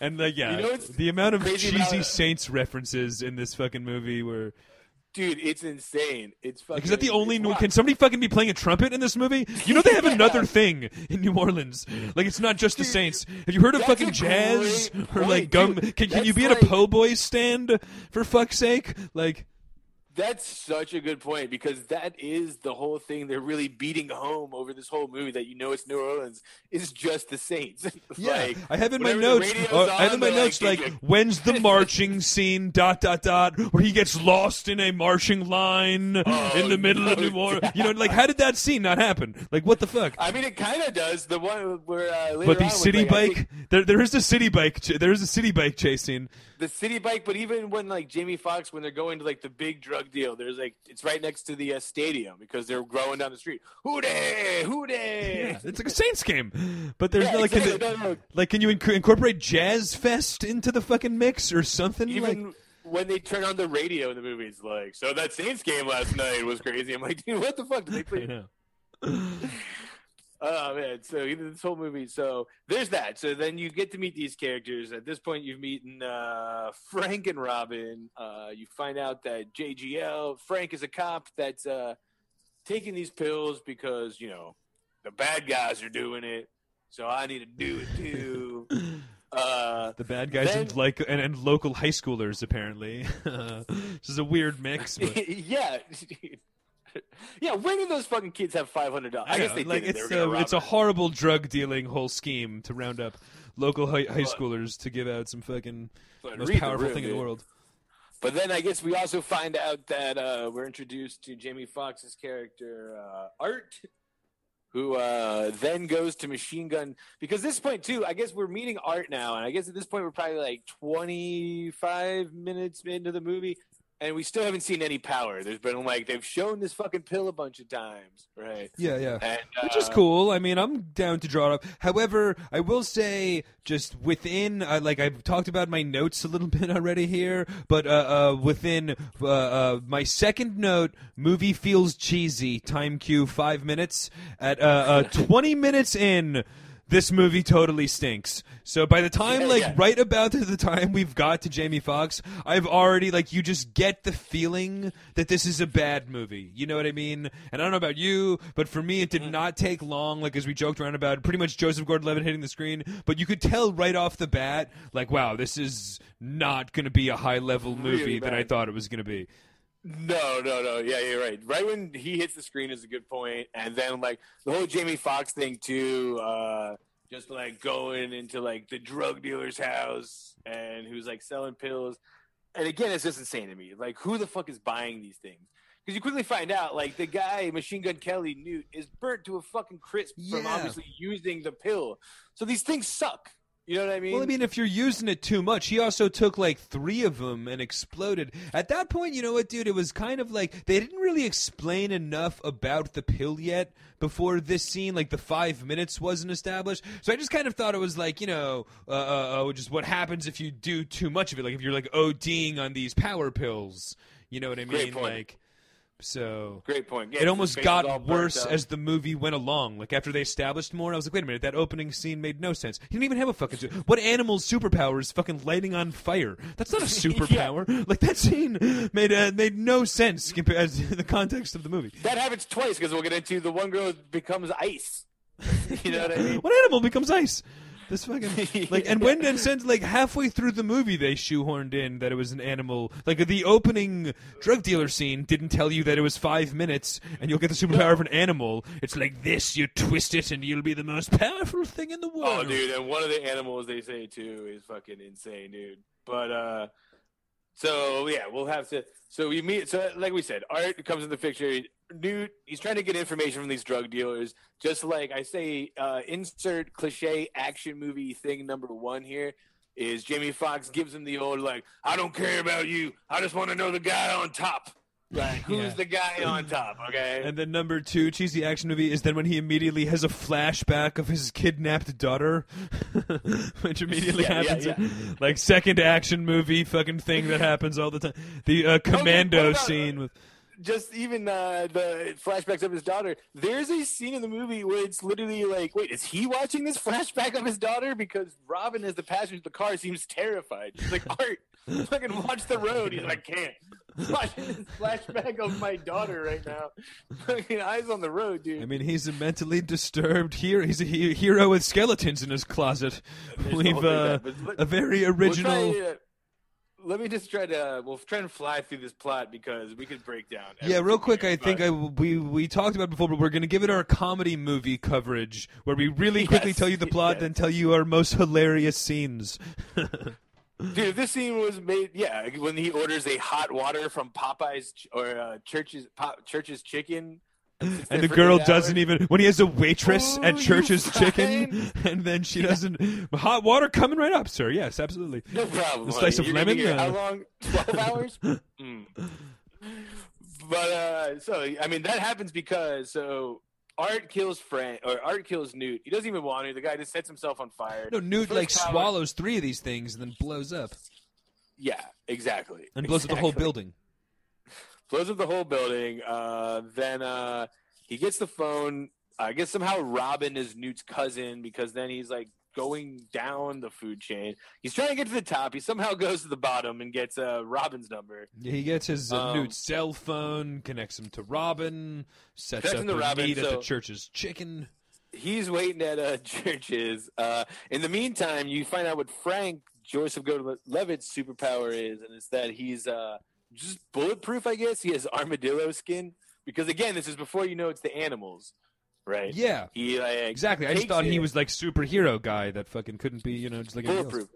and like yeah, You know the amount of cheesy Saints references in this fucking movie were. Dude, it's insane. It's fucking. Is that the only? New, can somebody fucking be playing a trumpet in this movie? You know they have another thing in New Orleans. Like it's not just the Saints. Have you heard of fucking jazz or like gum? dude. Can, can you be at a po' boy stand for fuck's sake? Like That's such a good point because that is the whole thing they're really beating home over this whole movie that you know it's New Orleans is just the Saints. like, I have in my notes. uh, I have in my notes like, like, when's the marching scene? Dot dot dot. Where he gets lost in a marching line Oh, in the middle of no New Orleans. You know, like how did that scene not happen? Like what the fuck? I mean, it kind of does. The one where uh, later But the on was, city like, bike, think there, there is a city bike. ch- There is a city bike chase scene. The city bike. But even when like Jamie Foxx, when they're going to like the big drug deal, there's like it's right next to the uh, stadium because they're growing down the street. Day? Who day? It's like a Saints game, but there's Yeah, no, like, exactly. can, No, no. like, can you inc- incorporate Jazz Fest into the fucking mix or something? Even like, when they turn on the radio in the movies, like, so that Saints game last night was crazy. I'm like, dude, what the fuck did they play? Oh man! So this whole movie. So there's that. So then you get to meet these characters. At this point, you've meeting uh, Frank and Robin. Uh, you find out that JGL Frank is a cop that's uh, taking these pills because you know the bad guys are doing it. So I need to do it too. Uh, The bad guys Then- and like and, and local high schoolers apparently. this is a weird mix. But, yeah. yeah, when did those fucking kids have five hundred dollars? I, guess they like did. It's gonna a, it's a horrible drug dealing whole scheme to round up local high, high schoolers to give out some fucking But most powerful room, thing in the world. But then I guess we also find out that uh, we're introduced to Jamie Foxx's character uh, Art, who uh, then goes to Machine Gun because this point too. I guess we're meeting Art now, and I guess at this point we're probably like twenty five minutes into the movie, and we still haven't seen any power. There's been like they've shown this fucking pill a bunch of times, right? Yeah, yeah. And, Which is uh, cool. I mean, I'm down to draw it up. However, I will say, just within, uh, like I've talked about my notes a little bit already here, but uh, uh, within uh, uh, my second note, movie feels cheesy. Time cue five minutes. At uh, uh, 20 minutes in. This movie totally stinks. So by the time, Yeah, like, yeah. right about the time we've got to Jamie Foxx, I've already, like, you just get the feeling that this is a bad movie. You know what I mean? And I don't know about you, but for me, it did Mm. not take long, like, as we joked around about, pretty much Joseph Gordon Levitt hitting the screen, but you could tell right off the bat, like, wow, this is not going to be a high level movie Really that I thought it was going to be. No, no, no. Yeah, you're right. Right when he hits the screen is a good point, and then like the whole Jamie Foxx thing too. Uh, just like going into like the drug dealer's house and who's like selling pills, and again, it's just insane to me. Like, who the fuck is buying these things? Because you quickly find out, like the guy Machine Gun Kelly Newt is burnt to a fucking crisp from obviously using the pill. So these things suck. You know what I mean? Well, I mean, if you're using it too much, he also took like three of them and exploded. At that point, you know what, dude? It was kind of like they didn't really explain enough about the pill yet before this scene. Like the five minutes wasn't established, so I just kind of thought it was like you know, uh, uh, uh, just what happens if you do too much of it. Like if you're like ODing on these power pills, you know what I Great mean? point. Like. So Great point. Yeah, it almost his face is all got worse as the movie went along. Like after they established more, I was like, wait a minute, that opening scene made no sense. He didn't even have a fucking. su- What animal's superpower is fucking lighting on fire? That's not a superpower. Like that scene made uh, made no sense compared to the context of the movie. that happens twice because we'll get into the one girl becomes ice. you know what I mean? What animal becomes ice? This fucking like, and when and since like halfway through the movie, they shoehorned in that it was an animal. Like the opening drug dealer scene didn't tell you that it was five minutes, and you'll get the superpower of an animal. It's like this: you twist it, and you'll be the most powerful thing in the world. Oh, dude, and one of the animals they say too is fucking insane, dude. But uh, so yeah, we'll have to. So we meet. So like we said, Art comes in the picture. Newt, he's trying to get information from these drug dealers. Just like I say, uh, insert cliche action movie thing number one here is Jamie Foxx gives him the old like, I don't care about you. I just want to know the guy on top. Like, who's Yeah. the guy on top? Okay. And then number two, cheesy action movie, is then when he immediately has a flashback of his kidnapped daughter, which immediately Yeah, happens. yeah. Like second action movie fucking thing that happens all the time. The uh, commando what about- scene with. just even uh, the flashbacks of his daughter. There's a scene in the movie where it's literally like, wait, is he watching this flashback of his daughter? Because Robin, as the passenger of the car, seems terrified. She's like, Art, fucking watch the road. He's like, I can't. Watching this flashback of my daughter right now. Fucking eyes on the road, dude. I mean, he's a mentally disturbed hero. He's a he- hero with skeletons in his closet. There's We've uh, let- a very we'll original. try, uh, let me just try to. We'll try and fly through this plot because we could break down. Yeah, real quick, here, I think I we we talked about it before, but we're going to give it our comedy movie coverage, where we really quickly tell you the plot, yes. then tell you our most hilarious scenes. Dude, this scene was made, yeah, when he orders a hot water from Popeyes ch- or uh, Church's Pop, Church's Chicken, and the girl doesn't even when he has a waitress Oh, at Church's? Chicken, and then she doesn't hot water coming right up, sir. Yes, absolutely. No problem. A slice of You're lemon, uh, How long? Twelve hours. Mm. But uh, so I mean that happens because so Art kills Frank or Art kills Newt. He doesn't even want to. The guy just sets himself on fire. No, Newt like power- swallows three of these things and then blows up Yeah, exactly. and blows up the whole building. blows up the whole building. Uh, then uh, he gets the phone. I guess somehow Robin is Newt's cousin because then he's like going down the food chain. He's trying to get to the top. He somehow goes to the bottom and gets uh, Robin's number. Yeah, he gets his uh, Um, Newt's cell phone, connects him to Robin, sets up a Robin, meet at the Church's Chicken. He's waiting at uh, churches. Uh, in the meantime, you find out what Frank Joseph Gordon-Levitt's superpower is, and it's that he's uh, just bulletproof. I guess he has armadillo skin because again, this is before you know it's the animals, right? Yeah, He like exactly. I just thought he it- was like superhero guy that fucking couldn't be, you know, just like bulletproof.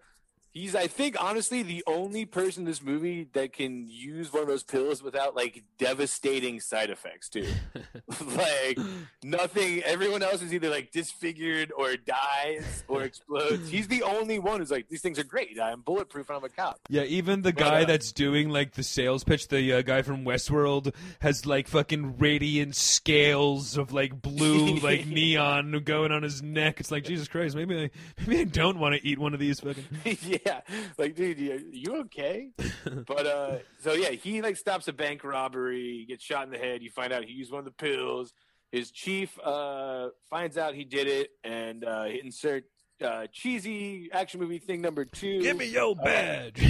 He's, I think, honestly, the only person in this movie that can use one of those pills without like devastating side effects, too. like nothing. Everyone else is either like disfigured or dies or explodes. He's the only one who's like, these things are great. I'm bulletproof and I'm a cop. Yeah, even the But, guy uh, that's doing like the sales pitch, the uh, guy from Westworld, has like fucking radiant scales of like blue, like neon going on his neck. It's like Jesus Christ, maybe I maybe I don't want to eat one of these fucking. yeah, like, dude, you, you okay? but uh, so yeah, he like stops a bank robbery, gets shot in the head. You find out he used one of the pills. His chief uh finds out he did it, and uh, insert uh, cheesy action movie thing number two. Give me your badge.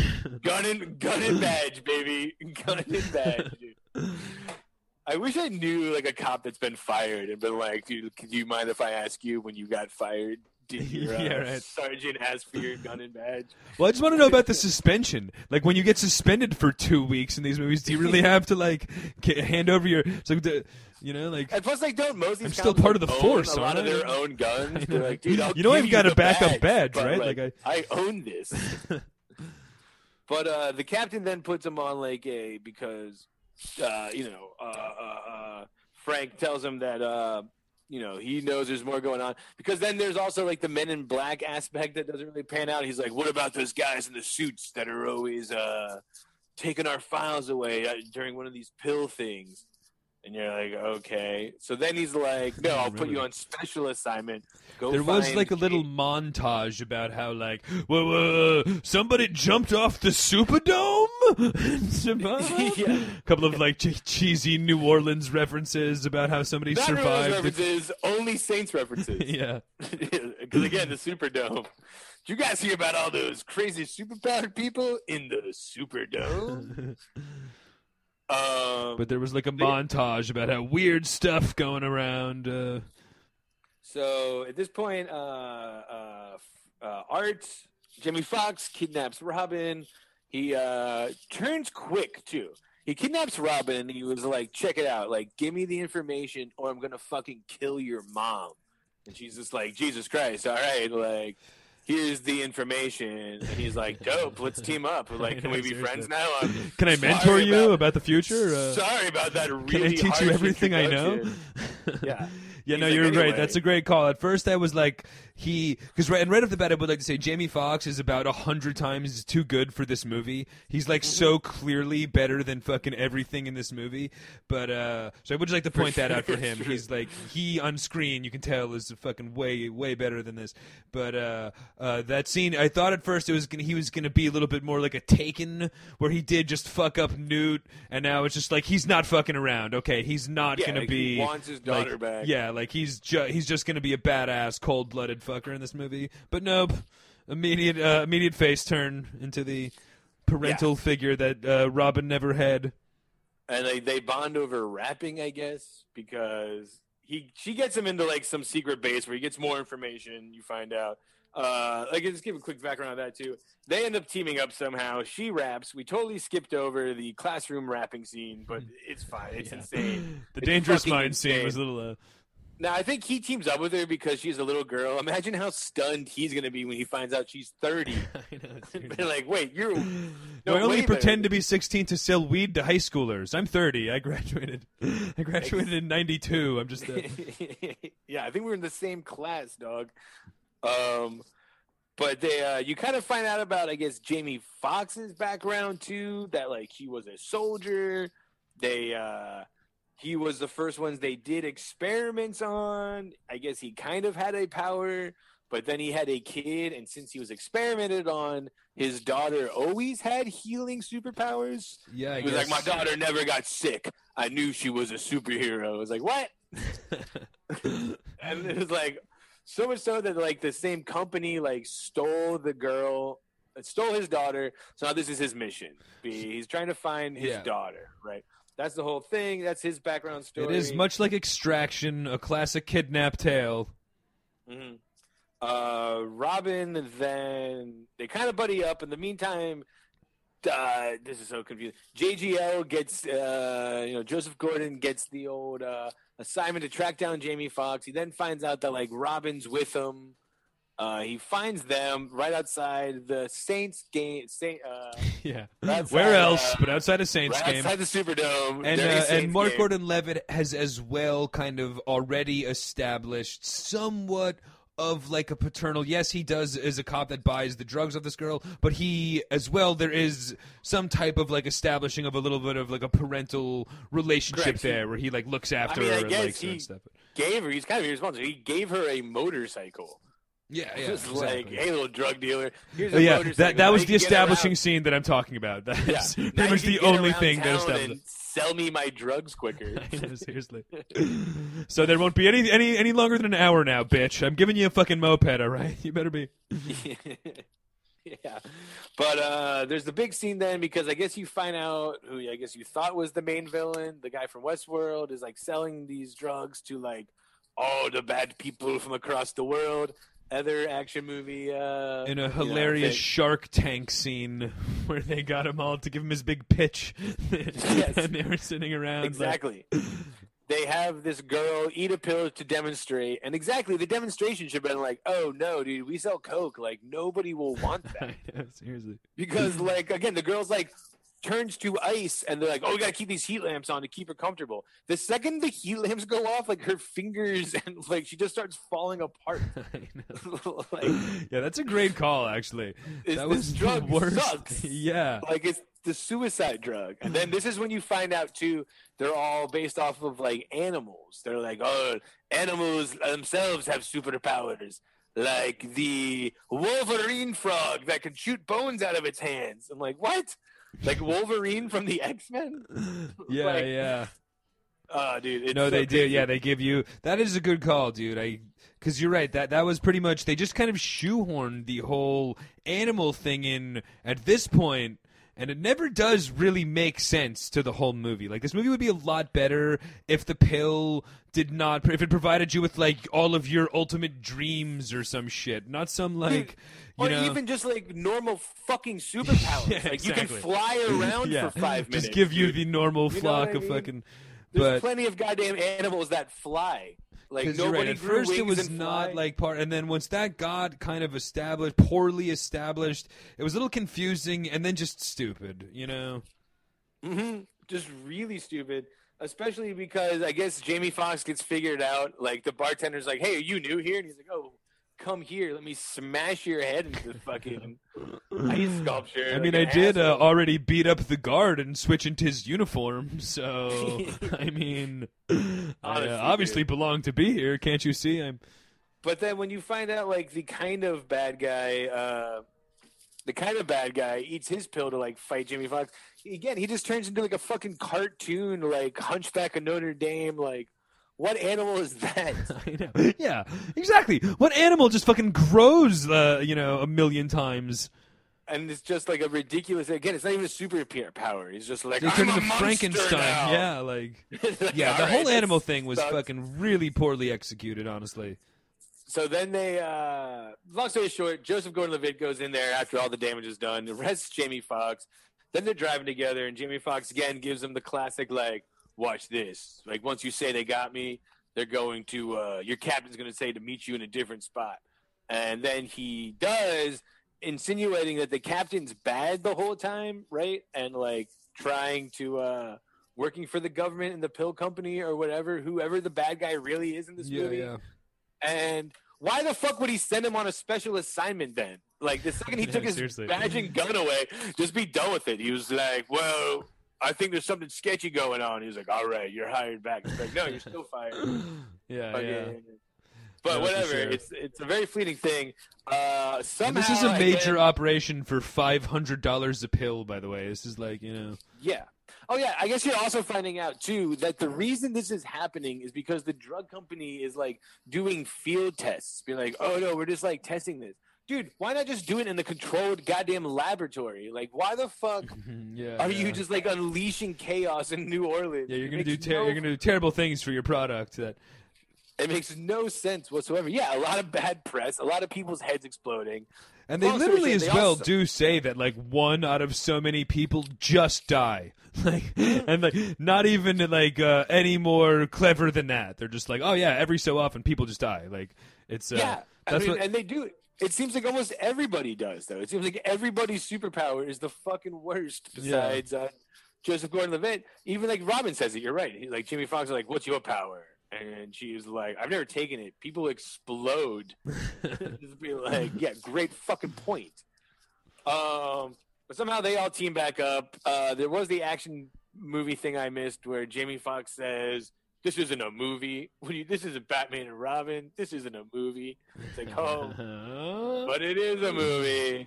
gun and gun and badge, baby, gun and badge. Dude. I wish I knew like a cop that's been fired and been like, dude, can you mind if I ask you when you got fired? Did your uh, Yeah, right. sergeant ask for your gun and badge? Well, I just want to know about the suspension. Like when you get suspended for two weeks in these movies, do you really have to like get, hand over your? It's like the, you know, like And plus, like, don't most of I'm still part of the force, A lot of I? their own guns. They're like, dude, I'll You know I've got a backup badge, badge, right? Like, Like, I own this. but uh, the captain then puts him on like a because uh, you know uh, uh, uh, Frank tells him that uh, you know he knows there's more going on because then there's also like the Men in Black aspect that doesn't really pan out. He's like, what about those guys in the suits that are always uh, taking our files away uh, during one of these pill things? And you're like, okay. So then he's like, no, I'll put you on special assignment. Go there was like a little montage about how like, well, uh, somebody jumped off the Superdome. Yeah. A couple of like che- cheesy New Orleans references about how somebody Not survived. references, only Saints references. yeah. Because again, the Superdome. Did you guys hear about all those crazy superpowered people in the Superdome? Um, But there was like a montage about how weird stuff going around. Uh, so at this point, uh, uh, uh, Art, Jimmy Fox kidnaps Robin. He uh, turns quick too. He kidnaps Robin and he was like, "Check it out! Like, give me the information, or I'm gonna fucking kill your mom." And she's just like, "Jesus Christ! All right, like." Here's the information, and he's like, "Dope, let's team up. Like, can we be friends now?" I'm can I sorry mentor you about- about, the future? Uh, Sorry about that. Really can I teach you everything I know? Yeah. Yeah, He's no, like, you're "Anyway." right. That's a great call. At first, I was like, he because right and right off the bat, I would like to say Jamie Foxx is about a hundred times too good for this movie. He's like so Mm-hmm. clearly better than fucking everything in this movie. But uh so I would just like to point that out for him. He's like he on screen, you can tell is fucking way way better than this. But uh, uh that scene, I thought at first it was gonna he was gonna be a little bit more like a Taken, where he did just fuck up Newt, and now it's just like he's not fucking around. Okay, he's not Yeah, gonna be he wants his daughter like, back. Yeah, like he's ju- he's just gonna be a badass, cold blooded fucker in this movie. But nope, immediate uh, immediate face turn into the parental figure that uh, Robin never had. and they they bond over rapping, I guess, because he she gets him into like some secret base where he gets more information. You find out. Uh, like just give a quick background on that too. They end up teaming up somehow. She raps. We totally skipped over the classroom rapping scene, but it's fine. It's Yeah. insane. The It's dangerous mind scene was a little. Uh, Now I think he teams up with her because she's a little girl. Imagine how stunned he's gonna be when he finds out she's thirty. I know. Like, wait, you're No, no I only pretend there. to be 16 to sell weed to high schoolers. I'm 30. I graduated. I graduated in '92. I'm just. Uh, yeah, I think we're in the same class, dog. Um, but they, uh, you kind of find out about, I guess, Jamie Foxx's background too. That like he was a soldier. They, uh, he was the first ones they did experiments on. I guess he kind of had a power, but then he had a kid, and since he was experimented on, his daughter always had healing superpowers. yeah, I He was guess. like, my daughter never got sick. I knew she was a superhero. I was like, what? and it was like so much so that like the same company like stole the girl, stole his daughter. So now this is his mission. He's trying to find his Yeah. daughter. Right. That's the whole thing. That's his background story. It is much like Extraction, a classic kidnap tale. Mhm. Uh, Robin, then they kind of buddy up. In the meantime, uh, this is so confusing. JGL gets, uh, you know, Joseph Gordon gets the old uh, assignment to track down Jamie Foxx. He then finds out that like Robin's with him. Uh, he finds them right outside the Saints game. Saint, uh, Yeah. That's, Where uh, else but outside a Saints right game? outside the Superdome. And uh, and Mark game. Gordon Levitt has as well kind of already established somewhat of like a paternal yes he does is a cop that buys the drugs of this girl but he as well there is some type of like establishing of a little bit of like a parental relationship Correct. there where he like looks after mean, I her and guess likes her he- and stuff gave her. He's kind of irresponsible. He gave her a motorcycle. yeah yeah Just exactly. like, hey, little drug dealer. Here's a yeah, motorcycle. that that was the establishing scene that I'm talking about. That's Yeah. Pretty much the only thing that established. Sell me my drugs quicker. Know, seriously. so there won't be any any any longer than an hour now, bitch. I'm giving you a fucking moped, all right? You better be. yeah, but uh, there's the big scene then because I guess you find out who I guess you thought was the main villain, the guy from Westworld, is like selling these drugs to like all the bad people from across the world. Other action movie uh, In a you know, hilarious. Shark Tank scene where they got him all to give him his big pitch, and they were sitting around. like- Exactly. they have this girl eat a pill to demonstrate, and exactly the demonstration should have been like, "Oh no, dude, we sell coke. Like nobody will want that." Know, seriously. because like again the girl's like turns to ice and they're like oh we gotta keep these heat lamps on to keep her comfortable the second the heat lamps go off like her fingers and like she just starts falling apart like, Yeah, that's a great call, actually. That this was drug worst. sucks. Yeah. like it's the suicide drug and then this is when you find out too they're all based off of like animals they're like oh animals themselves have superpowers like the wolverine frog that can shoot bones out of its hands i'm like what like Wolverine from the X Men. Yeah, Like, yeah. Oh, dude. It's no, so they do. Yeah, they give you. That is a good call, dude. I because you're right. That that was pretty much. They just kind of shoehorned the whole animal thing in at this point, and it never does really make sense to the whole movie. Like this movie would be a lot better if the pill did not. If it provided you with like all of your ultimate dreams or some shit, not some like. You or know, even just like normal fucking superpowers. Yeah, like you can fly around yeah, for five minutes. Just give you the normal You know flock I of mean? fucking. There's but plenty of goddamn animals that fly. Like nobody right. At first, it was not fly. like part, and then once that got kind of established, poorly established, it was a little confusing, and then just stupid. You know? mm-hmm. Just really stupid. Especially because I guess Jamie Foxx gets figured out. Like the bartender's like, "Hey, are you new here?" And he's like, "Oh, come here. Let me smash your head into the fucking ice sculpture." I like mean, I did uh, already beat up the guard and switch into his uniform, so I mean, I uh, obviously dude. belong to be here. Can't you see? I'm. But then when you find out like the kind of bad guy, uh, the kind of bad guy eats his pill to like fight Jimmy Fox, again he just turns into like a fucking cartoon, like Hunchback of Notre Dame. Like, what animal is that? I know. Yeah, exactly. What animal just fucking grows, uh, you know, a million times? and it's just like a ridiculous. Again, it's not even a super power. He's just like They I'm a into monster Frankenstein. now." Yeah, like Like, yeah, the all whole animal thing was sucks. fucking really poorly executed. Honestly, So then they, uh, long story short, Joseph Gordon-Levitt goes in there after all the damage is done, arrests Jamie Foxx. Then they're driving together, and Jamie Foxx again gives him the classic, like, "Watch this. Like, once you say they got me, they're going to, uh, your captain's going to say to meet you in a different spot." And then he does, insinuating that the captain's bad the whole time, right? And like trying to, uh, working for the government and the pill company or whatever, whoever the bad guy really is in this yeah, movie. yeah. And why the fuck would he send him on a special assignment then? Like the second he Yeah, took his seriously. badge and gun away, just be done with it. He was like, "Well, I think there's something sketchy going on." He's like, "All right, you're hired back." It's like, "No, you're still fired." yeah, But, yeah. but No, whatever. sure. It's it's a very fleeting thing. Uh, And somehow, this is a major again- operation for five hundred dollars a pill. By the way, this is like you know. Yeah. Oh yeah, I guess you're also finding out too that the reason this is happening is because the drug company is like doing field tests, being like, "Oh no, we're just like testing this." Dude, why not just do it in the controlled goddamn laboratory? Like, why the fuck yeah. are yeah. you just like unleashing chaos in New Orleans? Yeah, you're gonna do ter- no- you're gonna do terrible things for your product. That It makes no sense whatsoever. Yeah, a lot of bad press, a lot of people's heads exploding. and they story literally as they well also- do say that like one out of so many people just die. Like and like not even like uh, any more clever than that. They're just like, oh yeah, every so often people just die. Like it's uh, yeah, I that's mean, what and they do. It seems like almost everybody does, though. It seems like everybody's superpower is the fucking worst. Yeah. Besides uh, Joseph Gordon-Levitt, even like Robin says it. You're right. He's like Jimmy Fox is like, "What's your power?" And she is like, "I've never taken it. People explode." Just be like, "Yeah, great fucking point." Um, but somehow they all team back up. Uh, there was the action movie thing I missed where Jamie Foxx says. This isn't a movie. You, this isn't Batman and Robin. This isn't a movie. It's like, oh, but it is a movie.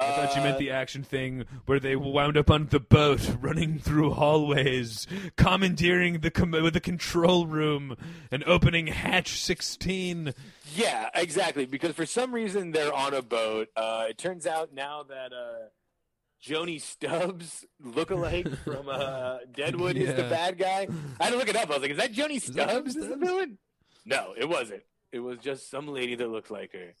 I thought you Uh, meant the action thing where they wound up on the boat, running through hallways, commandeering the com- the control room, and opening hatch sixteen. Yeah, exactly. Because for some reason they're on a boat. Uh, it turns out now that uh, Joanie Stubbs, lookalike from uh, Deadwood, is the bad guy. I had to look it up. I was like, "Is that Joanie Stubbs? Is the villain?" No, it wasn't. It was just some lady that looked like her.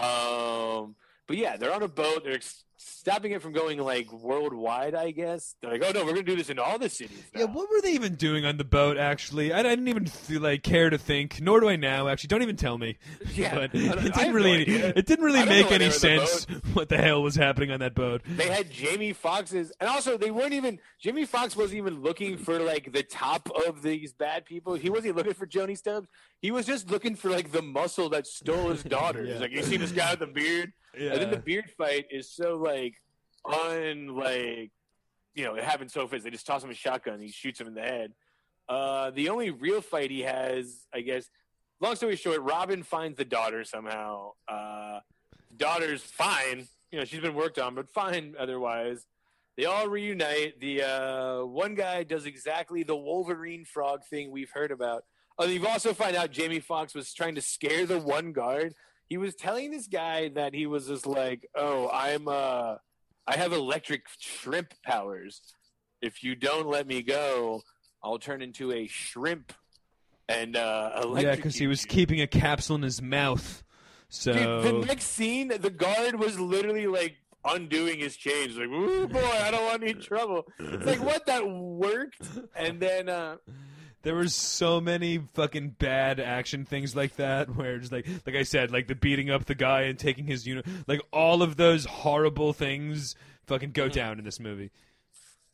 Um, but yeah, they're on a boat. They're stopping it from going like worldwide. I guess they're like, "Oh no, we're gonna do this in all the cities." Yeah, what were they even doing on the boat? Actually, I, I didn't even feel, like care to think. Nor do I now. Actually, don't even tell me. Yeah, but it didn't have no really. it didn't really I don't know make any sense what the hell was happening on that boat. they had Jamie Foxx's, and also they weren't even. Jamie Foxx wasn't even looking for like the top of these bad people. He wasn't looking for Joanie Stubbs. He was just looking for like the muscle that stole his daughter. Yeah. He's like, you see this guy with the beard, Yeah. and then the beard fight is so like un like, you know, it happens so fast. They just toss him a shotgun, and he shoots him in the head. Uh, the only real fight he has, I guess. Long story short, Robin finds the daughter somehow. Uh, daughter's fine. You know, she's been worked on, but fine otherwise. They all reunite. The uh, one guy does exactly the Wolverine frog thing we've heard about. Oh, you've also find out Jamie Foxx was trying to scare the one guard. He was telling this guy that he was just like, "Oh, I'm uh, I have electric shrimp powers. If you don't let me go, I'll turn into a shrimp." And uh, Yeah, because he was keeping a capsule in his mouth. So Dude, the next scene, the guard was literally like undoing his chains, like, "Ooh boy, I don't want any trouble." It's like, what? That worked, and then uh, there were so many fucking bad action things like that where just like like I said, like the beating up the guy and taking his unit like all of those horrible things fucking go down in this movie.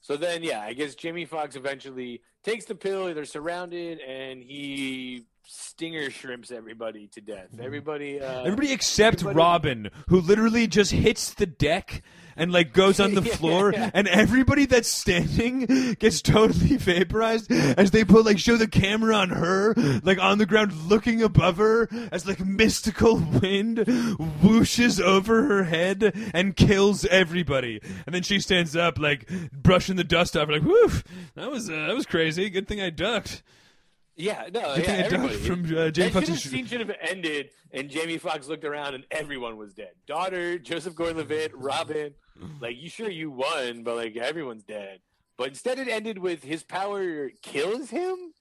so then yeah, I guess Jimmy Fox eventually takes the pill. They're surrounded, and he stinger shrimps everybody to death. Everybody, uh, Everybody except everybody- Robin, who literally just hits the deck and like goes on the Yeah. floor, and everybody that's standing gets totally vaporized as they put like show the camera on her, like on the ground, looking above her as like mystical wind whooshes over her head and kills everybody, and then she stands up like brushing the dust off, like woof, that was uh, that was crazy. Good thing I ducked. Yeah, no, yeah, thing I ducked everybody. from uh, Jamie that should scene should have ended, and Jamie Foxx looked around, and everyone was dead. Daughter, Joseph Gordon-Levitt, Robin. Like, you sure you won, but like everyone's dead. But instead, it ended with his power kills him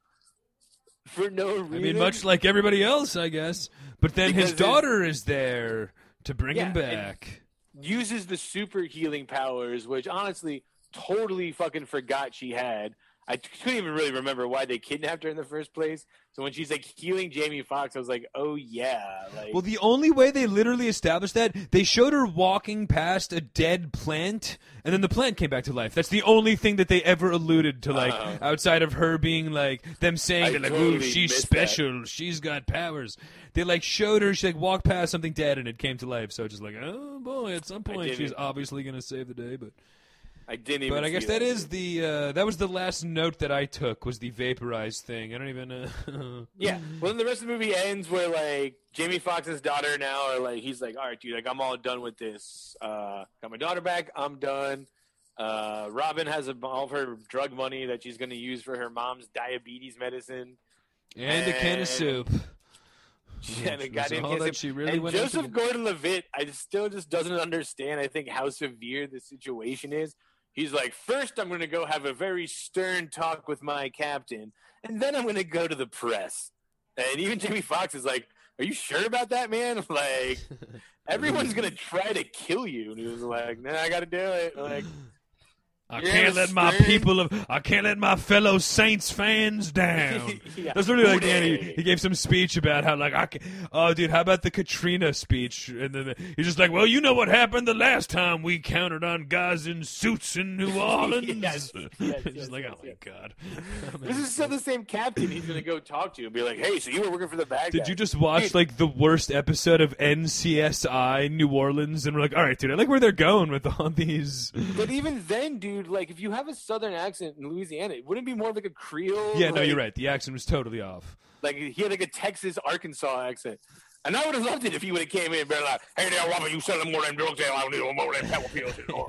for no reason. I mean, much like everybody else, I guess. But then Because his daughter is there to bring him Yeah, and- back. uses the super healing powers, which honestly, totally fucking forgot she had. I couldn't even really remember why they kidnapped her in the first place. So when she's like healing Jamie Foxx, I was like, oh yeah, like Well, the only way they literally established that, they showed her walking past a dead plant, and then the plant came back to life. That's the only thing that they ever alluded to, like, Uh-huh. outside of her being like, them saying I that, like, totally ooh, she's special, she's got powers. They, like, showed her, she, like, walked past something dead, and it came to life. So just like, oh, boy, at some point she's obviously going to save the day, but. I didn't even. But I guess see that is the uh, that was the last note that I took was the vaporized thing. I don't even. Uh, Yeah. Well, then the rest of the movie ends where like Jamie Foxx's daughter now, are like he's like, all right, dude, like I'm all done with this. Uh, got my daughter back. I'm done. Uh, Robin has a, all of her drug money that she's going to use for her mom's diabetes medicine. and a can of soup. Yeah, and a Which was goddamn all that she really and Joseph. Gordon-Levitt, I still just doesn't understand. I think how severe the situation is. He's like, first I'm going to go have a very stern talk with my captain, and then I'm going to go to the press. And even Jamie Foxx is like, "Are you sure about that, man? Like, everyone's going to try to kill you." And he was like, "Nah, I got to do it." Like, I You're can't let my stern- people of I can't let my fellow Saints fans down. Yeah. That's literally like man, he, he gave some speech about how like I can, oh dude, how about the Katrina speech? And then he's just like, well, you know what happened the last time we counted on guys in suits in New Orleans. Yes, yes, He's yes, like, yes, oh my yes. god. this is still the same captain. He's going to go talk to and be like, "Hey, so you were working for the bad Did guy?" you just watch like the worst episode of NCSI New Orleans and we're like, all right, dude, I like where they're going with all these. But even then, dude, like if you have a southern accent in Louisiana, it wouldn't be more of like a Creole. Yeah, no, like- you're right. The accent was totally off. Like he had like a Texas Arkansas accent. And I would have loved it if he would have came in and been like, "Hey there, Robert, you selling more than drugs? Hey, I need more than pepper pills." you know."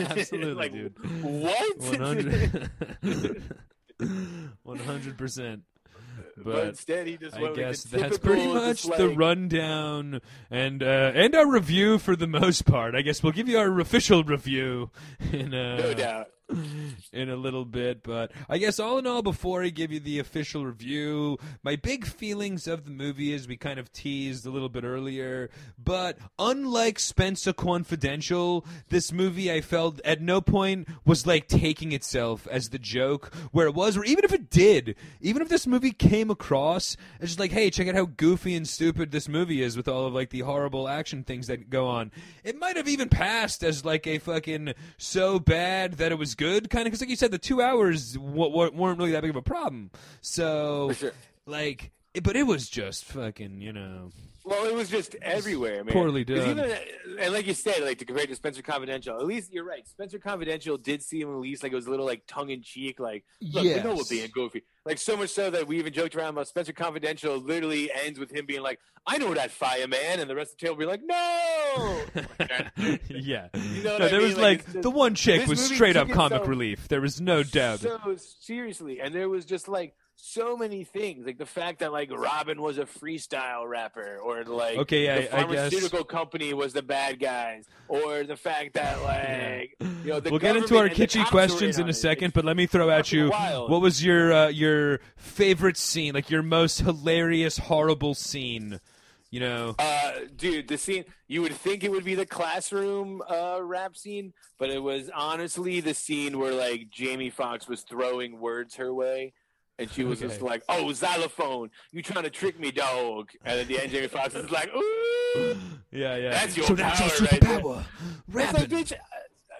Absolutely, like, dude. What? 100 percent. But, But instead, he just I guess that's pretty much the rundown and uh, and our review for the most part. I guess we'll give you our official review in uh, No doubt. in a little bit, but I guess all in all, before I give you the official review, my big feelings of the movie is we kind of teased a little bit earlier, but unlike Spencer Confidential, this movie I felt at no point was like taking itself as the joke where it was, or even if it did, even if this movie came across as just like, hey, check out how goofy and stupid this movie is with all of like the horrible action things that go on, it might have even passed as like a fucking so bad that it was good kind of because like you said the two hours w- w- weren't really that big of a problem so sure. like but it was just fucking you know Well, it was just everywhere, man. Poorly done. Even, and like you said, like to compare it to Spencer Confidential, at least you're right. Spencer Confidential did seem at least like it was a little like tongue in cheek. Like, look, we know we're Yes. being goofy. Like so much so that we even joked around about Spencer Confidential. Literally ends with him being like, "I know that fireman," and the rest of the table be like, "No, yeah. You know what no, I there mean? was Like, like, just- the one chick was straight up comic so- relief. There was no doubt. So seriously, and there was just like so many things, like the fact that like Robin was a freestyle rapper, or like Okay, yeah, the I- I guess. pharmaceutical company was the bad guys, or the fact that like you know the we'll get into our kitschy questions in a it. second, It's but let me throw at you wild. what was your uh, your favorite scene, like your most hilarious, horrible scene? You know, Uh, dude, the scene you would think it would be the classroom uh, rap scene, but it was honestly the scene where like Jamie Foxx was throwing words her way. And she was just like, "Oh, xylophone, you trying to trick me, dog?" And at the end, Jamie Foxx is like, "Ooh, yeah, yeah. that's your so power that's your right there." superpower, It's like, bitch, uh,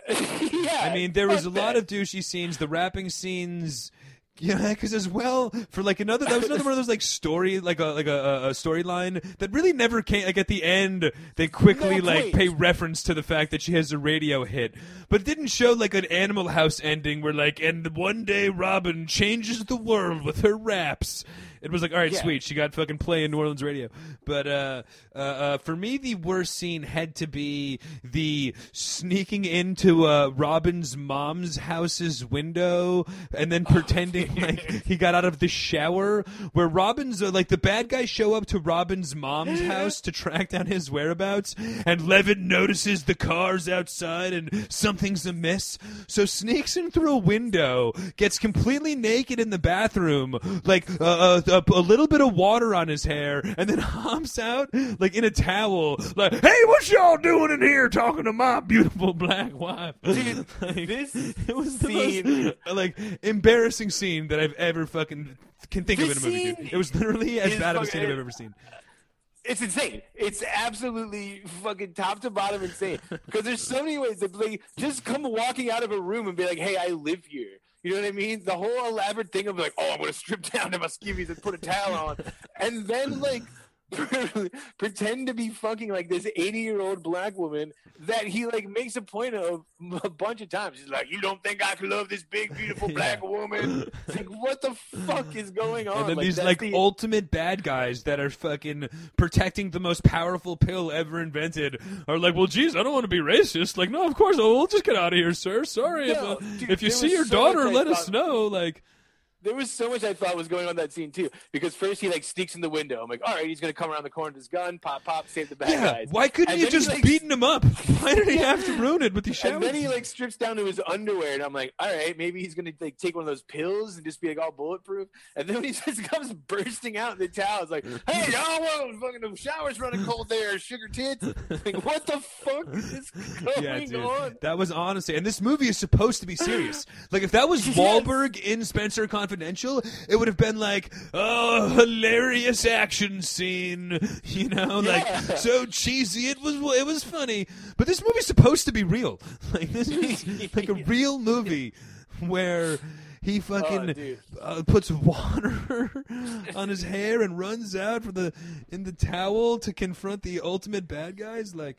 yeah. I mean, there was a fuck lot of douchey scenes. The rapping scenes, yeah, because as well for like another that was another one of those like story like a like a, a storyline that really never came. Like at the end, they quickly No like pay reference to the fact that she has a radio hit, but it didn't show like an Animal House ending where like and one day Robin changes the world with her raps. It was like, all right, Yeah. sweet. She got fucking play in New Orleans radio. But uh, uh, uh, for me, the worst scene had to be the sneaking into uh, Robin's mom's house's window and then pretending like he got out of the shower. Where Robin's uh, like the bad guys show up to Robin's mom's house to track down his whereabouts, and Levitt notices the cars outside and something's amiss. So sneaks in through a window, gets completely naked in the bathroom, like uh, uh, a, a little bit of water on his hair, and then hops out like in a towel, like, "Hey, what y'all doing in here talking to my beautiful black wife?" Dude, Like, this it was the scene- most like embarrassing scene that I've ever fucking can think of in a movie. Dude. It was literally as bad of a scene I've ever seen. it's insane. It's absolutely fucking top to bottom insane. Because there's so many ways that like just come walking out of a room and be like, "Hey, I live here." You know what I mean? The whole elaborate thing of like, "Oh, I'm gonna strip down to my skivvies and put a towel on," and then like pretend to be fucking like this 80 year old black woman that he like makes a point of a bunch of times. He's like, "You don't think I could love this big, beautiful black woman?" It's like, what the fuck is going on? And then these like the- ultimate bad guys that are fucking protecting the most powerful pill ever invented are like, well, geez, I don't want to be racist. Like, no, of course, oh, we'll just get out of here, sir. Sorry if, uh, dude, if you see your so daughter, let us know. Like, there was so much I thought was going on in that scene too. Because first he like sneaks in the window. I'm like, all right, he's gonna come around the corner with his gun, pop, pop, save the bad yeah, guys. why couldn't And you then he, just like, beaten him up? Why did he have to ruin it with the shower? And then he like strips down to his underwear, and I'm like, all right, maybe he's gonna like take one of those pills and just be like all bulletproof. And then when he just comes bursting out in the towel, it's like, hey, y'all, whoa, fucking the shower's running cold there, sugar tits. Like, what the fuck is going yeah, dude. on? That was honestly, and this movie is supposed to be serious. Like, if that was. Wahlberg in Spenser Confidential, it would have been like, oh, hilarious action scene, you know, like Yeah. so cheesy. It was, it was funny, but this movie's supposed to be real. Like, this is like a real movie where. He fucking Oh, uh, puts water on his hair and runs out for the in the towel to confront the ultimate bad guys. Like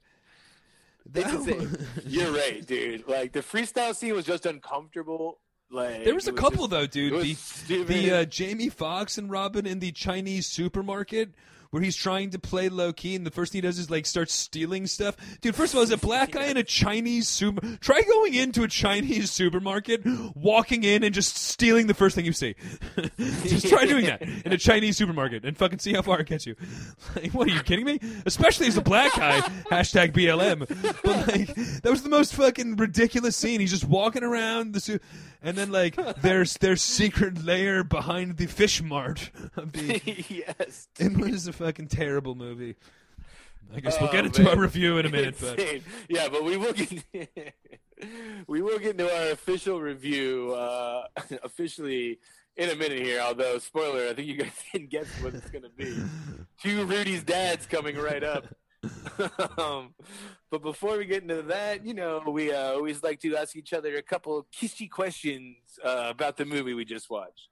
It's that was- You're right, dude. Like the freestyle scene was just uncomfortable. Like There was a couple just- though, dude. The, the uh, Jamie Foxx and Robin in the Chinese supermarket where he's trying to play low key, and the first thing he does is like start stealing stuff. Dude, first of all, as a black guy in a Chinese super, try going into a Chinese supermarket, walking in and just stealing the first thing you see. just try doing that in a Chinese supermarket and fucking see how far it gets you. Like, what are you kidding me? Especially as a black guy. Hashtag BLM. But like, that was the most fucking ridiculous scene. He's just walking around the su- and then like there's their secret lair behind the fish mart of the yes. it was a fucking terrible movie. I guess we'll Oh, get into man. our review in a minute, but Insane. yeah, but we will get we will get into our official review uh, officially in a minute here. Although spoiler, I think you guys can guess what it's going to be. Two Rudy's dads coming right up. um, but before we get into that, you know, we uh, always like to ask each other a couple of kissy questions uh, about the movie we just watched.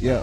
Yo,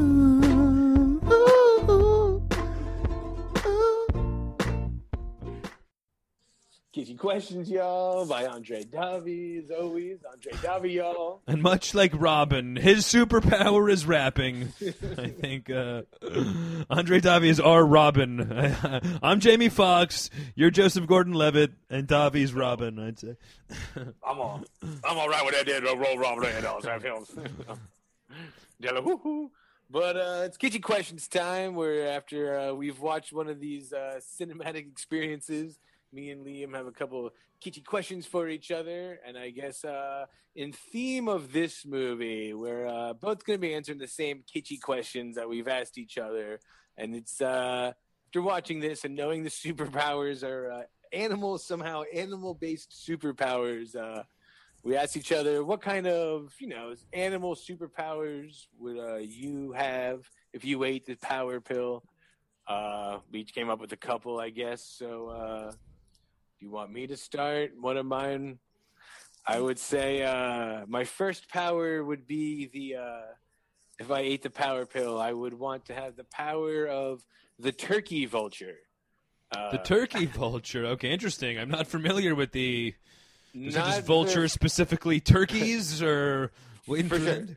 Kitty questions, y'all, by Andre Davi, as always. Andre Davi, y'all. And much like Robin, his superpower is rapping. I think uh, Andre Davi is our Robin. I'm Jamie Foxx. You're Joseph Gordon-Levitt, and Davi's Robin. I'd say. I'm all, I'm all right with that. Did roll Robert and all that films. But uh, it's Kitty questions time. Where after uh, we've watched one of these uh, cinematic experiences, me and Liam have a couple of kitty questions for each other. And I guess uh, in theme of this movie, we're uh, both going to be answering the same kitty questions that we've asked each other. And it's uh, after watching this and knowing the superpowers are uh, animals, somehow animal based superpowers. Uh, we asked each other what kind of you know animal superpowers would uh, you have if you ate the power pill we each came up with a couple i guess so you want me to start one of mine i would say uh, my first power would be the uh, if i ate the power pill i would want to have the power of the turkey vulture uh, The turkey vulture. Okay, interesting. I'm not familiar with the. Is it not just the- vultures specifically turkeys or for sure.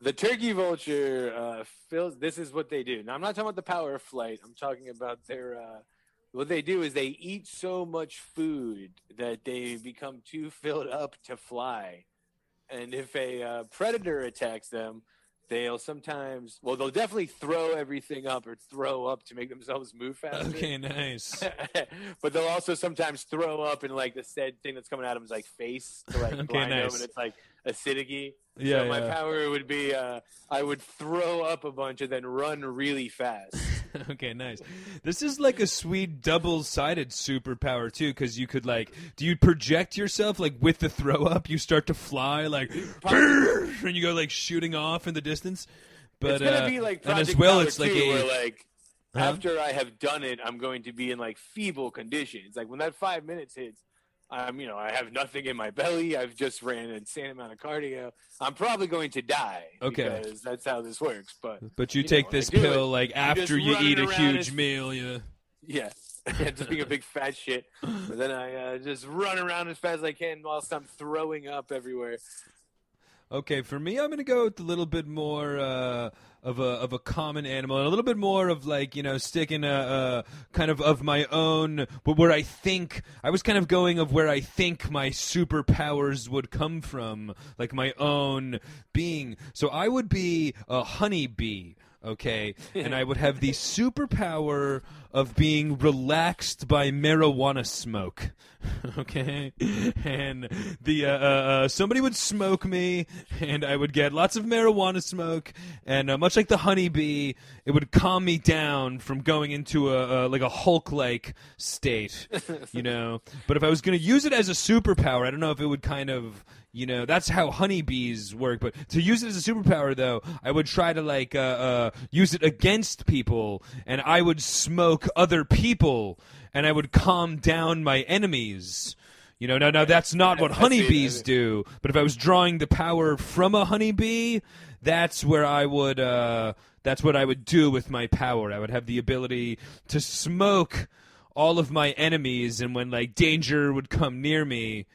The turkey vulture uh, fills. This is what they do. Now, I'm not talking about the power of flight. I'm talking about their. Uh, what they do is they eat so much food that they become too filled up to fly, and if a uh, predator attacks them, they'll sometimes. Well, they'll definitely throw everything up or throw up to make themselves move faster. Okay, nice. but they'll also sometimes throw up and like the said thing that's coming at them is like face to like Okay, blind them, and it's like acidic Yeah, so my yeah. power would be uh, I would throw up a bunch and then run really fast. okay, nice. This is like a sweet double-sided superpower too, because you could like, do you project yourself like with the throw up? You start to fly like, and you go like shooting off in the distance. But it's gonna uh, be like and Project as well, Power it's like 2, a where like Huh? after I have done it, I'm going to be in like feeble conditions. Like when that five minutes hits, I'm you know I have nothing in my belly. I've just ran an insane amount of cardio. I'm probably going to die. Okay. because that's how this works. But But you you take know, this pill it. like after you eat a huge as- meal. Yeah. Yeah. just being a big fat shit. But then I uh, just run around as fast as I can whilst I'm throwing up everywhere. Okay, for me, I'm gonna go with a little bit more uh, of a of a common animal, and a little bit more of like you know sticking a, a kind of of my own, but where I think I was kind of going of where I think my superpowers would come from, like my own being. So I would be a honeybee. Okay, and I would have the superpower of being relaxed by marijuana smoke. okay, and the uh, uh, uh, somebody would smoke me, and I would get lots of marijuana smoke, and uh, much like the honeybee, it would calm me down from going into a, a like a Hulk-like state, you know. But if I was going to use it as a superpower, I don't know if it would kind of you know that's how honeybees work. But to use it as a superpower though i would try to like uh, uh, use it against people and i would smoke other people and i would calm down my enemies. You know now, now that's not what I see, I honeybees do but if i was drawing the power from a honeybee that's where i would uh, that's what i would do with my power. I would have the ability to smoke all of my enemies and when like danger would come near me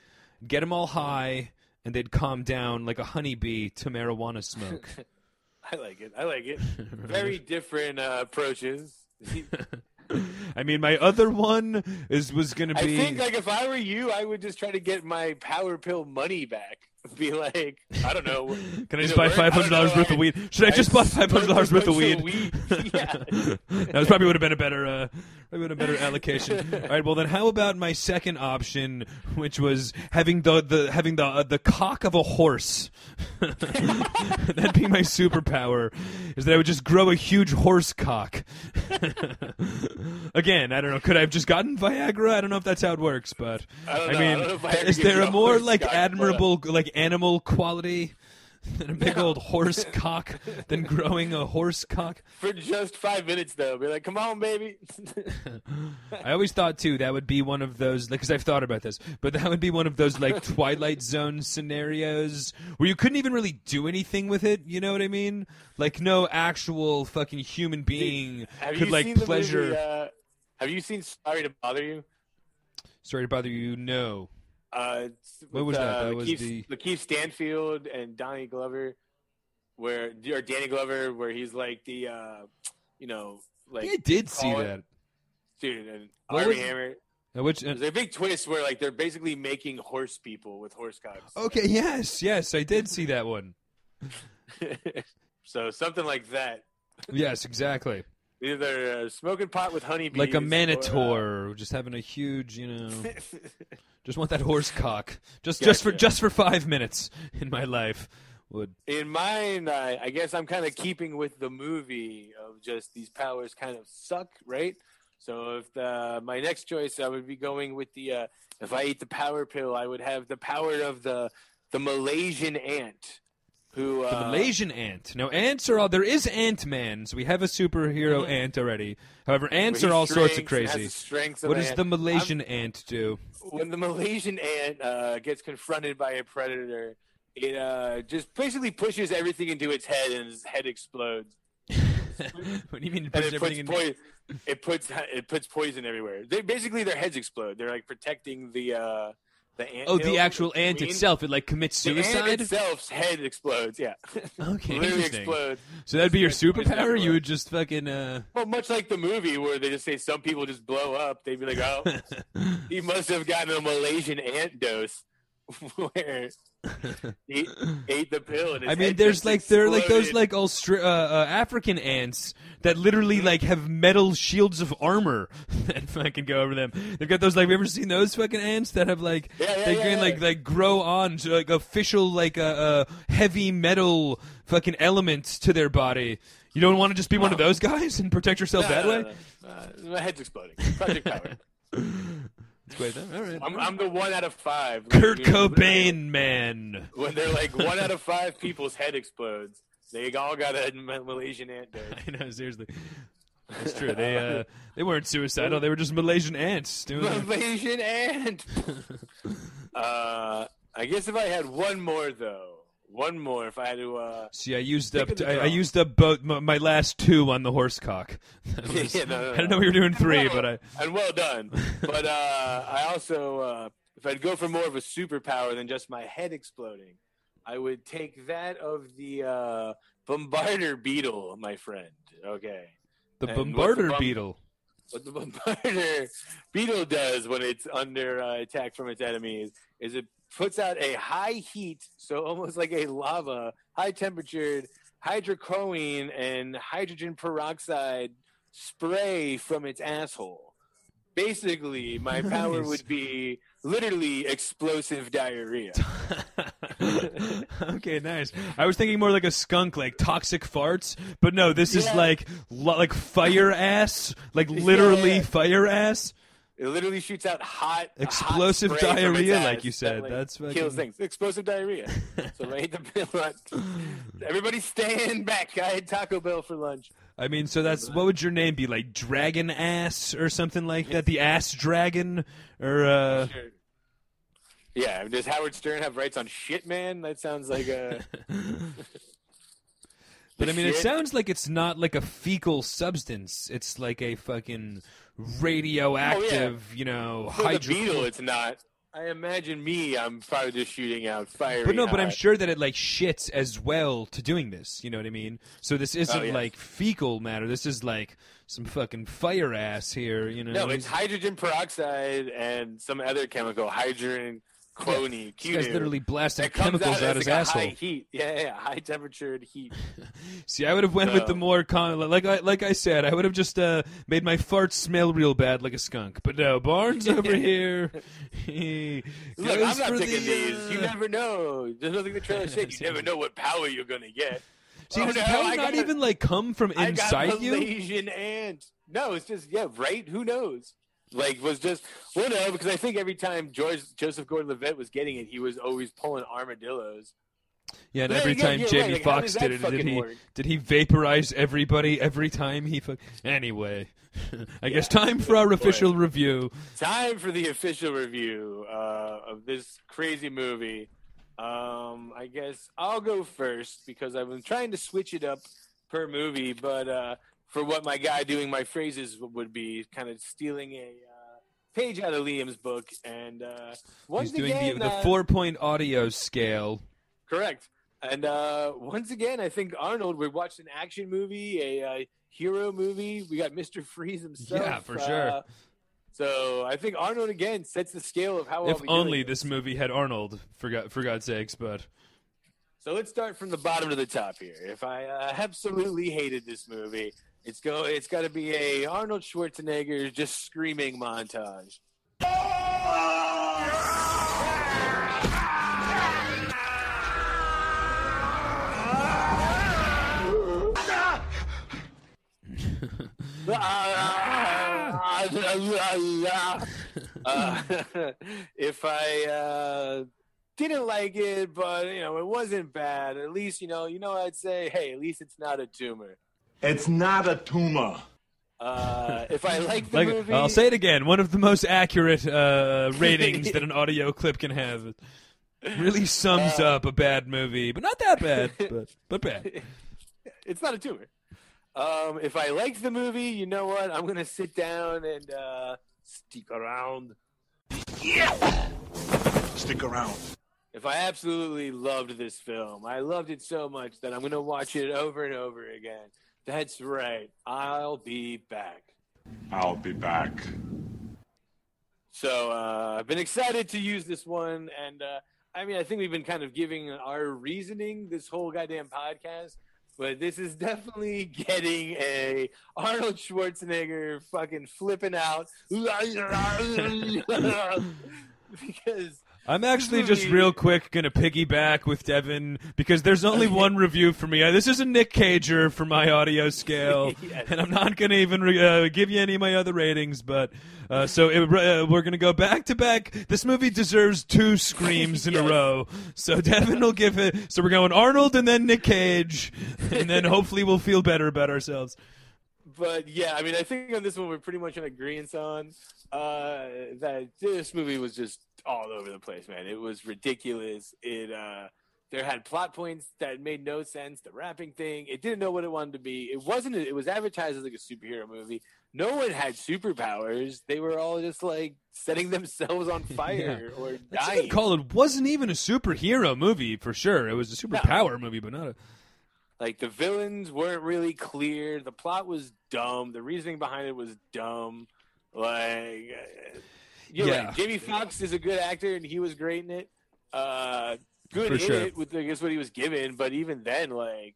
get them all high and they'd calm down like a honeybee to marijuana smoke. I like it. I like it. Very different uh, approaches. I mean, my other one is was gonna be. I think like if I were you, I would just try to get my power pill money back. Be like, I don't know. Can I just buy five hundred dollars worth of weed? Should I just buy five hundred dollars worth of weed? weed. Yeah. that was probably would have been a better, uh, probably been a better allocation. All right, well then, how about my second option, which was having the the having the uh, the cock of a horse? That'd be my superpower. Is that I would just grow a huge horse cock? Again, I don't know. Could I have just gotten Viagra? I don't know if that's how it works, but I. I mean, don't know if Viagra is there a more like admirable like animal quality than a big old horse cock than growing a horse cock. For just five minutes, though, be like, "Come on, baby." I always thought too that would be one of those like because I've thought about this, but that would be one of those like Twilight Zone scenarios where you couldn't even really do anything with it. You know what I mean? Like no actual fucking human being could like pleasure. movie, uh, have you seen Sorry to Bother You? Sorry to bother you. No. Uh, What was that? uh, That was Lakeith, the- Lakeith Stanfield and Donnie Glover, where or Danny Glover, where he's like the, uh, you know, like I did see it- that. dude and What Armie was- Hammer. Which uh, There's a big twist where like they're basically making horse people with horse cocks. okay, yes, yes, I did see that one. so something like that. Yes, exactly. Either uh, smoking pot with honeybees, Like a or, uh, just having a huge, you know, just want that horse cock, just Gotcha. just for just for five minutes in my life would. In mine, I, I guess I'm kind of keeping with the movie of just these powers kind of suck, right? So if the, my next choice, I would be going with the uh, if I eat the power pill, I would have the power of the the Malaysian ant, who The uh, Malaysian ant. Now, ants are all. There is Ant Man, so we have a superhero Mhm. ant already. However, ants are all sorts of shrinks and has crazy. the of What does ant. the Malaysian ant do? when the Malaysian ant uh, gets confronted by a predator, it uh, just basically pushes everything into its head, and its head explodes. what do you mean? And Push it puts, everything in... it puts it puts poison everywhere. They basically their heads explode. They're like protecting the uh, the ant. Oh, the actual ant itself. It like commits The ant suicide. itself's head explodes. Yeah, Okay, literally explodes. So that'd be your superpower. You would just fucking. uh Well, much like the movie where they just say some people just blow up. They'd be like, "Oh, he must have gotten a Malaysian ant dose." Where he ate the pill. I mean, there's like there are like those like Austra- uh, uh, African ants that literally like have metal shields of armor that fucking go over them. They've got those like. Have you ever seen those fucking ants that have like Yeah, yeah, they yeah, can like like grow on to like official like uh, uh, heavy metal fucking elements to their body. You don't want to just be one of those guys and protect yourself No, that no, way. no, no. Uh, my head's exploding. Project Power. All right. I'm, I'm the one out of five. Kurt Cobain, man. When they're like one out of five people's head explodes, they all got a Malaysian ant dose. I know, seriously. That's true. They uh, they weren't suicidal. They were just Malaysian ants doing. their- Malaysian ant. uh, I guess if I had one more though, one more. If I had to, uh, See, I used up. I, I used up both my, my last two on the horse cock. That was- Yeah, no, no, I don't no. know we were doing three, well, but I. and well done. But uh, I also, uh, if I'd go for more of a superpower than just my head exploding, I would take that of the uh, bombardier beetle, my friend. Okay. The And what's the bombardier beetle. What the bombardier beetle does when it's under uh, attack from its enemies is it puts out a high heat, so almost like a lava, high temperatured hydrochlorine and hydrogen peroxide spray from its asshole. Basically, my power would be literally explosive diarrhea. okay, nice. I was thinking more like a skunk, like toxic farts, but no, this is like lo- like fire ass, like literally Yeah. fire ass. It literally shoots out hot, Explosive hot spray from its diarrhea, like you said. that, like, That's fucking- kills things. Explosive diarrhea. so right the pill. Everybody stand back. I had Taco Bell for lunch. I mean, so that's what would your name be? Like Dragon Ass or something like that? The Ass Dragon or uh Sure. Yeah, does Howard Stern have rights on shit, man? That sounds like a. But I mean, it sounds like it's not like a fecal substance. It's like a fucking radioactive, you know, For the beetle, it's not. I imagine me. I'm probably just shooting out fire. But no, but I'm sure that it like shits as well to doing this. You know what I mean? So this oh, isn't Oh, yeah. like fecal matter. This is like some fucking fire ass here. You know? No, it's hydrogen peroxide and some other chemical, hydrogen clone. This guy's literally blasting chemicals out, out his like asshole. high heat. Yeah, yeah, high temperatured heat. See, I would have went with the more con- like I like I said, I would have just uh, made my farts smell real bad like a skunk. But no, Barnes over here. He Look, I'm not taking the, these. You uh, never know. There's nothing the trailer said. You never know what power you're gonna get. See, Oh, does no, not even like come from inside I got inside you? Malaysian ant. No, it's just yeah, right. Who knows? Like was just well, no, because I think every time George Joseph Gordon-Levitt was getting it, he was always pulling armadillos. Yeah, and Yeah, every time Jamie right, like, Foxx does did it, did he work? did he vaporize everybody every time he fuck? Anyway, I guess time for our official review. Time for the official review uh, of this crazy movie. Um, I guess I'll go first because I've been trying to switch it up per movie, but uh, for what my guy doing my phrases would be, kind of stealing a uh, page out of Liam's book. And uh, once He's doing again, the, the uh, four point audio scale. Correct. And uh, once again, I think Arnold. We watched an action movie, a uh, hero movie. We got Mister Freeze himself. Yeah, for sure. uh, so I think Arnold again sets the scale of how. If well we doing only this movie had Arnold, for God, for God's sakes. But So let's start from the bottom to the top here. If I uh, absolutely hated this movie, it's go. It's got to be a Arnold Schwarzenegger just screaming montage. Uh, if I uh, didn't like it, but you know it wasn't bad. At least you know, you know, I'd say, hey, at least it's not a tumor. It's not a tumor. Uh, if I like the like, movie, I'll say it again: one of the most accurate uh, ratings that an audio clip can have. Really sums Uh, up a bad movie, but not that bad, but but bad. it's not a tumor. Um, if I liked the movie, you know what? I'm gonna sit down and uh, stick around. Yeah, Stick around. If I absolutely loved this film, I loved it so much that I'm going to watch it over and over again. That's right. I'll be back. I'll be back. So uh, I've been excited to use this one, and uh, I mean, I think we've been kind of giving our reasoning this whole goddamn podcast, but this is definitely getting a Arnold Schwarzenegger fucking flipping out because I'm actually just real quick gonna piggyback with Devin because there's only one review for me. Uh, This is a Nick Cager for my audio scale, Yes. and I'm not gonna even re- uh, give you any of my other ratings. But uh, so it, uh, we're gonna go back to back. This movie deserves two screams in a row. So Devin will give it. So we're going Arnold and then Nick Cage, and then hopefully we'll feel better about ourselves. but yeah, I mean, I think on this one we're pretty much in agreement on uh, that this movie was just all over the place, man. It was ridiculous. It uh, there had plot points that made no sense. The rapping thing, it didn't know what it wanted to be. It wasn't. It was advertised as like a superhero movie. No one had superpowers. They were all just like setting themselves on fire or Let's dying. call it wasn't even a superhero movie for sure. It was a superpower movie, but not a. Like the villains weren't really clear. The plot was dumb. The reasoning behind it was dumb. Like, uh, you're Yeah. right. Jamie Foxx is a good actor, and he was great in it. Uh, good For in sure. it with I guess what he was given, but even then, like,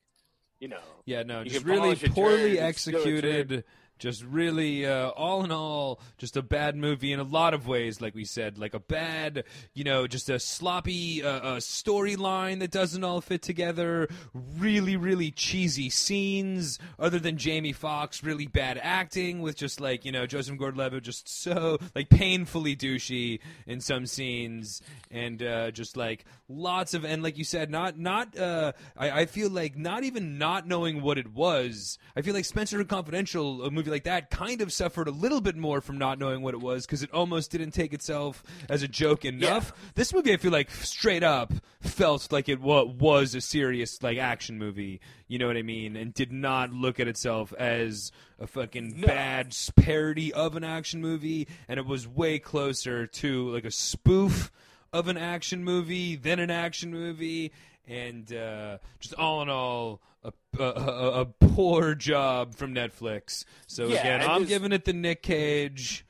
you know, Yeah, no, just really polish a turd, poorly it's still a turd. executed. Just really, uh, all in all, just a bad movie in a lot of ways. Like we said, like a bad, you know, just a sloppy uh, uh, storyline that doesn't all fit together. Really, really cheesy scenes. Other than Jamie fox really bad acting with just like you know Joseph Gordon-Levitt, just so like painfully douchey in some scenes, and uh, just like lots of and like you said, not not. Uh, I, I feel like not even not knowing what it was. I feel like Spenser Confidential, a movie like that, kind of suffered a little bit more from not knowing what it was because it almost didn't take itself as a joke enough. This movie, I feel like straight up felt like it wa- was a serious like action movie. You know what I mean? And did not look at itself as a fucking No. bad parody of an action movie, and it was way closer to like a spoof of an action movie than an action movie, and uh, just all in all, a, a, a, a poor job from Netflix. So Yeah, again, I'm giving it the Nick Cage.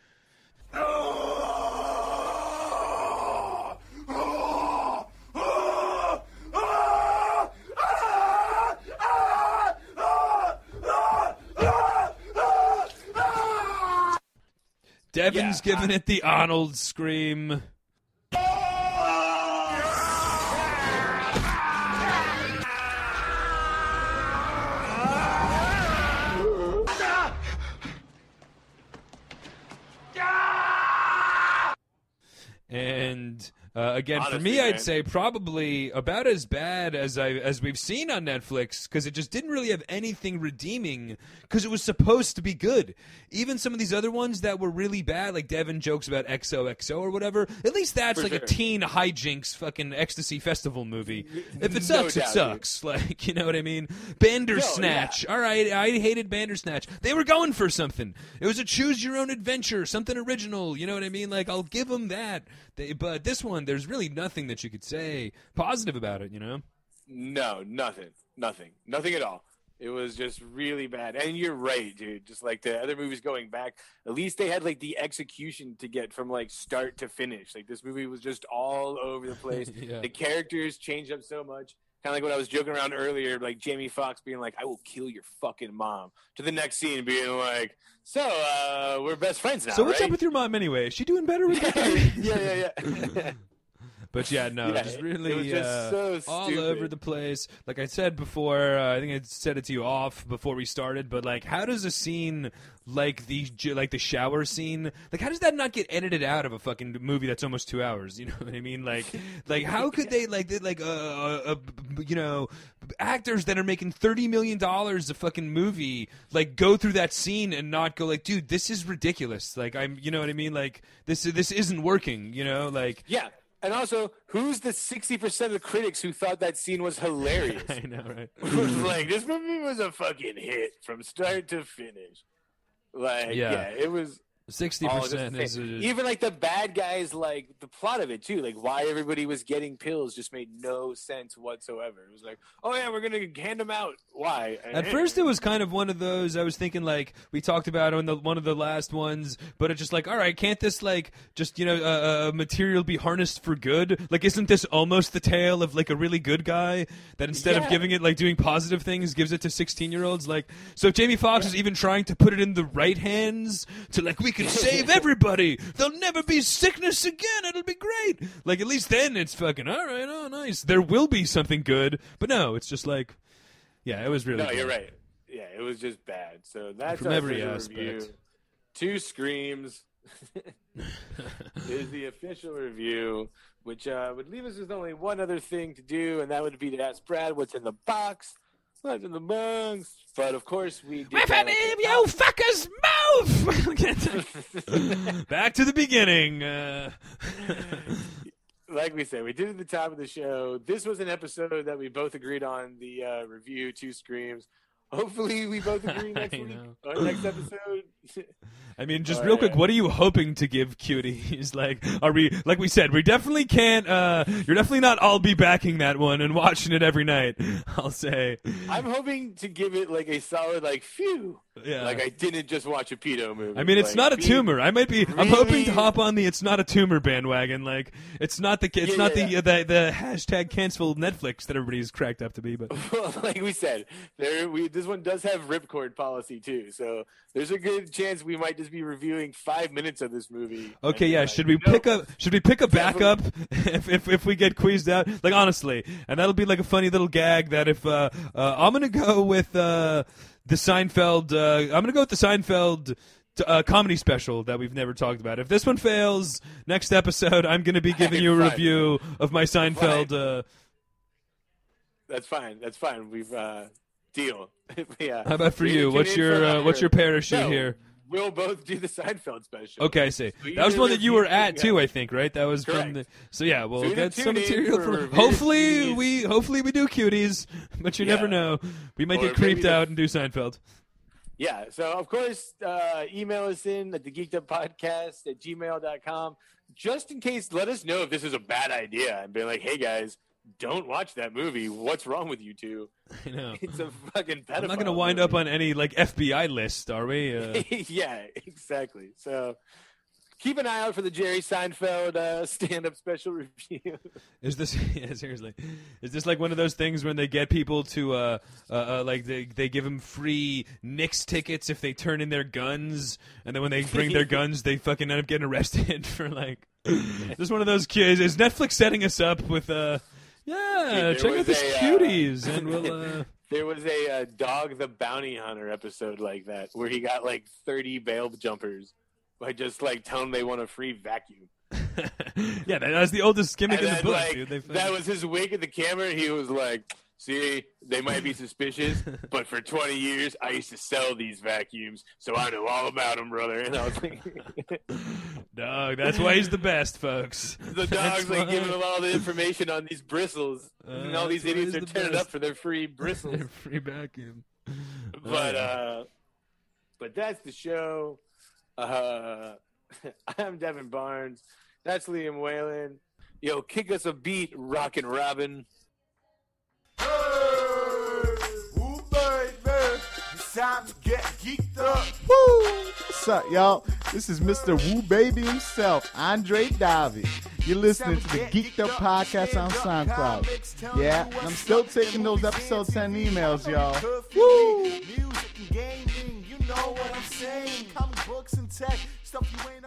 Devin's Yeah, giving it the Arnold scream. And Uh, again, for Honestly, me, I'd say probably about as bad as I as we've seen on Netflix because it just didn't really have anything redeeming because it was supposed to be good. Even some of these other ones that were really bad, like Devin jokes about XOXO or whatever. At least that's For like a teen hijinks fucking ecstasy festival movie. If it sucks, it doubt, dude. sucks. Like you know what I mean? Bandersnatch. All right, I hated Bandersnatch. They were going for something. It was a choose your own adventure, something original. You know what I mean? Like I'll give them that. They, but this one, there's really nothing that you could say positive about it. You know? No, nothing, nothing, nothing at all. It was just really bad. And you're right, dude. Just like the other movies going back, at least they had like the execution to get from like start to finish. Like this movie was just all over the place. Yeah. The characters changed up so much. Kind of like what I was joking around earlier, like Jamie Foxx being like, "I will kill your fucking mom," to the next scene being like, "So uh, we're best friends now." so what's right? up with your mom anyway? Is she doing better with that? yeah, yeah, yeah. But yeah, no, Yeah, just it really was just uh, so all over the place. Like I said before, uh, I think I said it to you off before we started. But like, how does a scene like the like the shower scene, like how does that not get edited out of a fucking movie that's almost two hours? You know what I mean? Like, like how could they like they- like uh, uh, uh, you know actors that are making thirty million dollars a fucking movie like go through that scene and not go like, dude, this is ridiculous. Like I'm, you know what I mean? Like this this isn't working. You know, like. Yeah. And also, who's the 60% of the critics who thought that scene was hilarious? I know, right? like, this movie was a fucking hit from start to finish. Like, Yeah. yeah, it was. Sixty percent is Even like the bad guys, like the plot of it too, like why everybody was getting pills just made no sense whatsoever. It was like, oh yeah, we're gonna hand them out. Why? At first, it was kind of one of those. I was thinking like we talked about on the one of the last ones, but it's just like, all right, can't this like just you know uh, uh, material be harnessed for good? Like, isn't this almost the tale of like a really good guy that instead of giving it like doing positive things, gives it to sixteen year olds? Like, so if Jamie Foxx is even trying to put it in the right hands to like we can save everybody. There'll never be sickness again. It'll be great. Like at least then it's fucking all right. Oh, nice. There will be something good, but no, it's just like. Yeah, it was really. No, you're right. Yeah, it was just bad. So that's From every official review. aspect. Two screams is the official review, which uh, would leave us with only one other thing to do, and that would be to ask Brad what's in the box. What's in the box? But of course, we did. With that an at the you fucker's mouth. Back to the beginning. Uh, like we said, we did at the top of the show. This was an episode that we both agreed on the uh, review. Two screams. Hopefully, we both agree next week or next episode. I mean, just All real quick, what are you hoping to give cuties? Like, are we like we said, we definitely can't. uh You're definitely not. I'll be backing that one and watching it every night. I'll say, I'm hoping to give it like a solid like phew. yeah. Like I didn't just watch a pedo movie. I mean, it's Like, not a tumor. I might be. I'm hoping to hop on the "it's not a tumor" bandwagon. Like, it's not the. It's Yeah, not yeah, the, the the hashtag cancel Netflix that everybody's cracked up to be. But Well, like we said, there we this one does have ripcord policy too, so there's a good chance we might just be reviewing five minutes of this movie. Okay, yeah. uh, Should we pick up? Should we pick a backup if, if if we get queezed out? Like honestly, and that'll be like a funny little gag. That if uh, uh, I'm gonna go with uh, the Seinfeld, uh, I'm gonna go with the Seinfeld. Uh, comedy special that we've never talked about. If this one fails, next episode I'm going to be giving you a Fine. review of my Seinfeld. Fine. Uh, That's fine. That's fine. We've uh, deal. yeah. how about for you? What's your uh, what's your parachute No, here? We'll both do the Seinfeld special. Okay, I see. So That was one that you were at too. I think, right? That was from the. So yeah, we'll So get some material from. Hopefully cuties. we hopefully we do cuties, but you never know. We might Or get creeped out and do Seinfeld. Yeah. So, of course, uh, email us in at the geeked up podcast at gmail.com. Just in case, let us know if this is a bad idea and be like, hey, guys, don't watch that movie. What's wrong with you two? I know. It's a fucking pedophile. I'm not going to wind up on any like FBI list, are we? Uh, yeah, exactly. So keep an eye out for the Jerry Seinfeld uh, stand up special review. is this yeah, seriously? Is this like one of those things when they get people to uh, uh, uh like they they give them free Knicks tickets if they turn in their guns, and then when they bring their guns, they fucking end up getting arrested for like. Just one of those kids. Is Netflix setting us up with uh? Yeah, Dude, check out this a, uh, cuties, and we'll. Uh, there was a uh, Dog the Bounty Hunter episode like that where he got like 30 bail jumpers by just like telling them they want a free vacuum. yeah, that, was the oldest gimmick And in the book, like, dude. They that was his wink at the camera. He was like, "See, they might be suspicious, but for 20 years, I used to sell these vacuums, so I know all about them, brother." And I was like, Dog, that's why he's the best, folks. "The That's dog's like why. giving him all the information on these bristles, Uh, and all these idiots are the turning best. up for their free bristles." their Free vacuum. but uh, but that's the show. Uh, I'm Devin Barnes. That's Liam Whalen. Yo, kick us a beat, Rockin' Robin. Time to get geeked up. Woo! What's up, y'all? This is Mr. Woo Baby himself, Andre Davi. You're listening to the Geeked Up Podcast on SoundCloud. Yeah, I'm still taking those episode 10 emails, y'all. Woo! Music and gaming, you know what I'm saying. Comic books and tech, stuff you ain't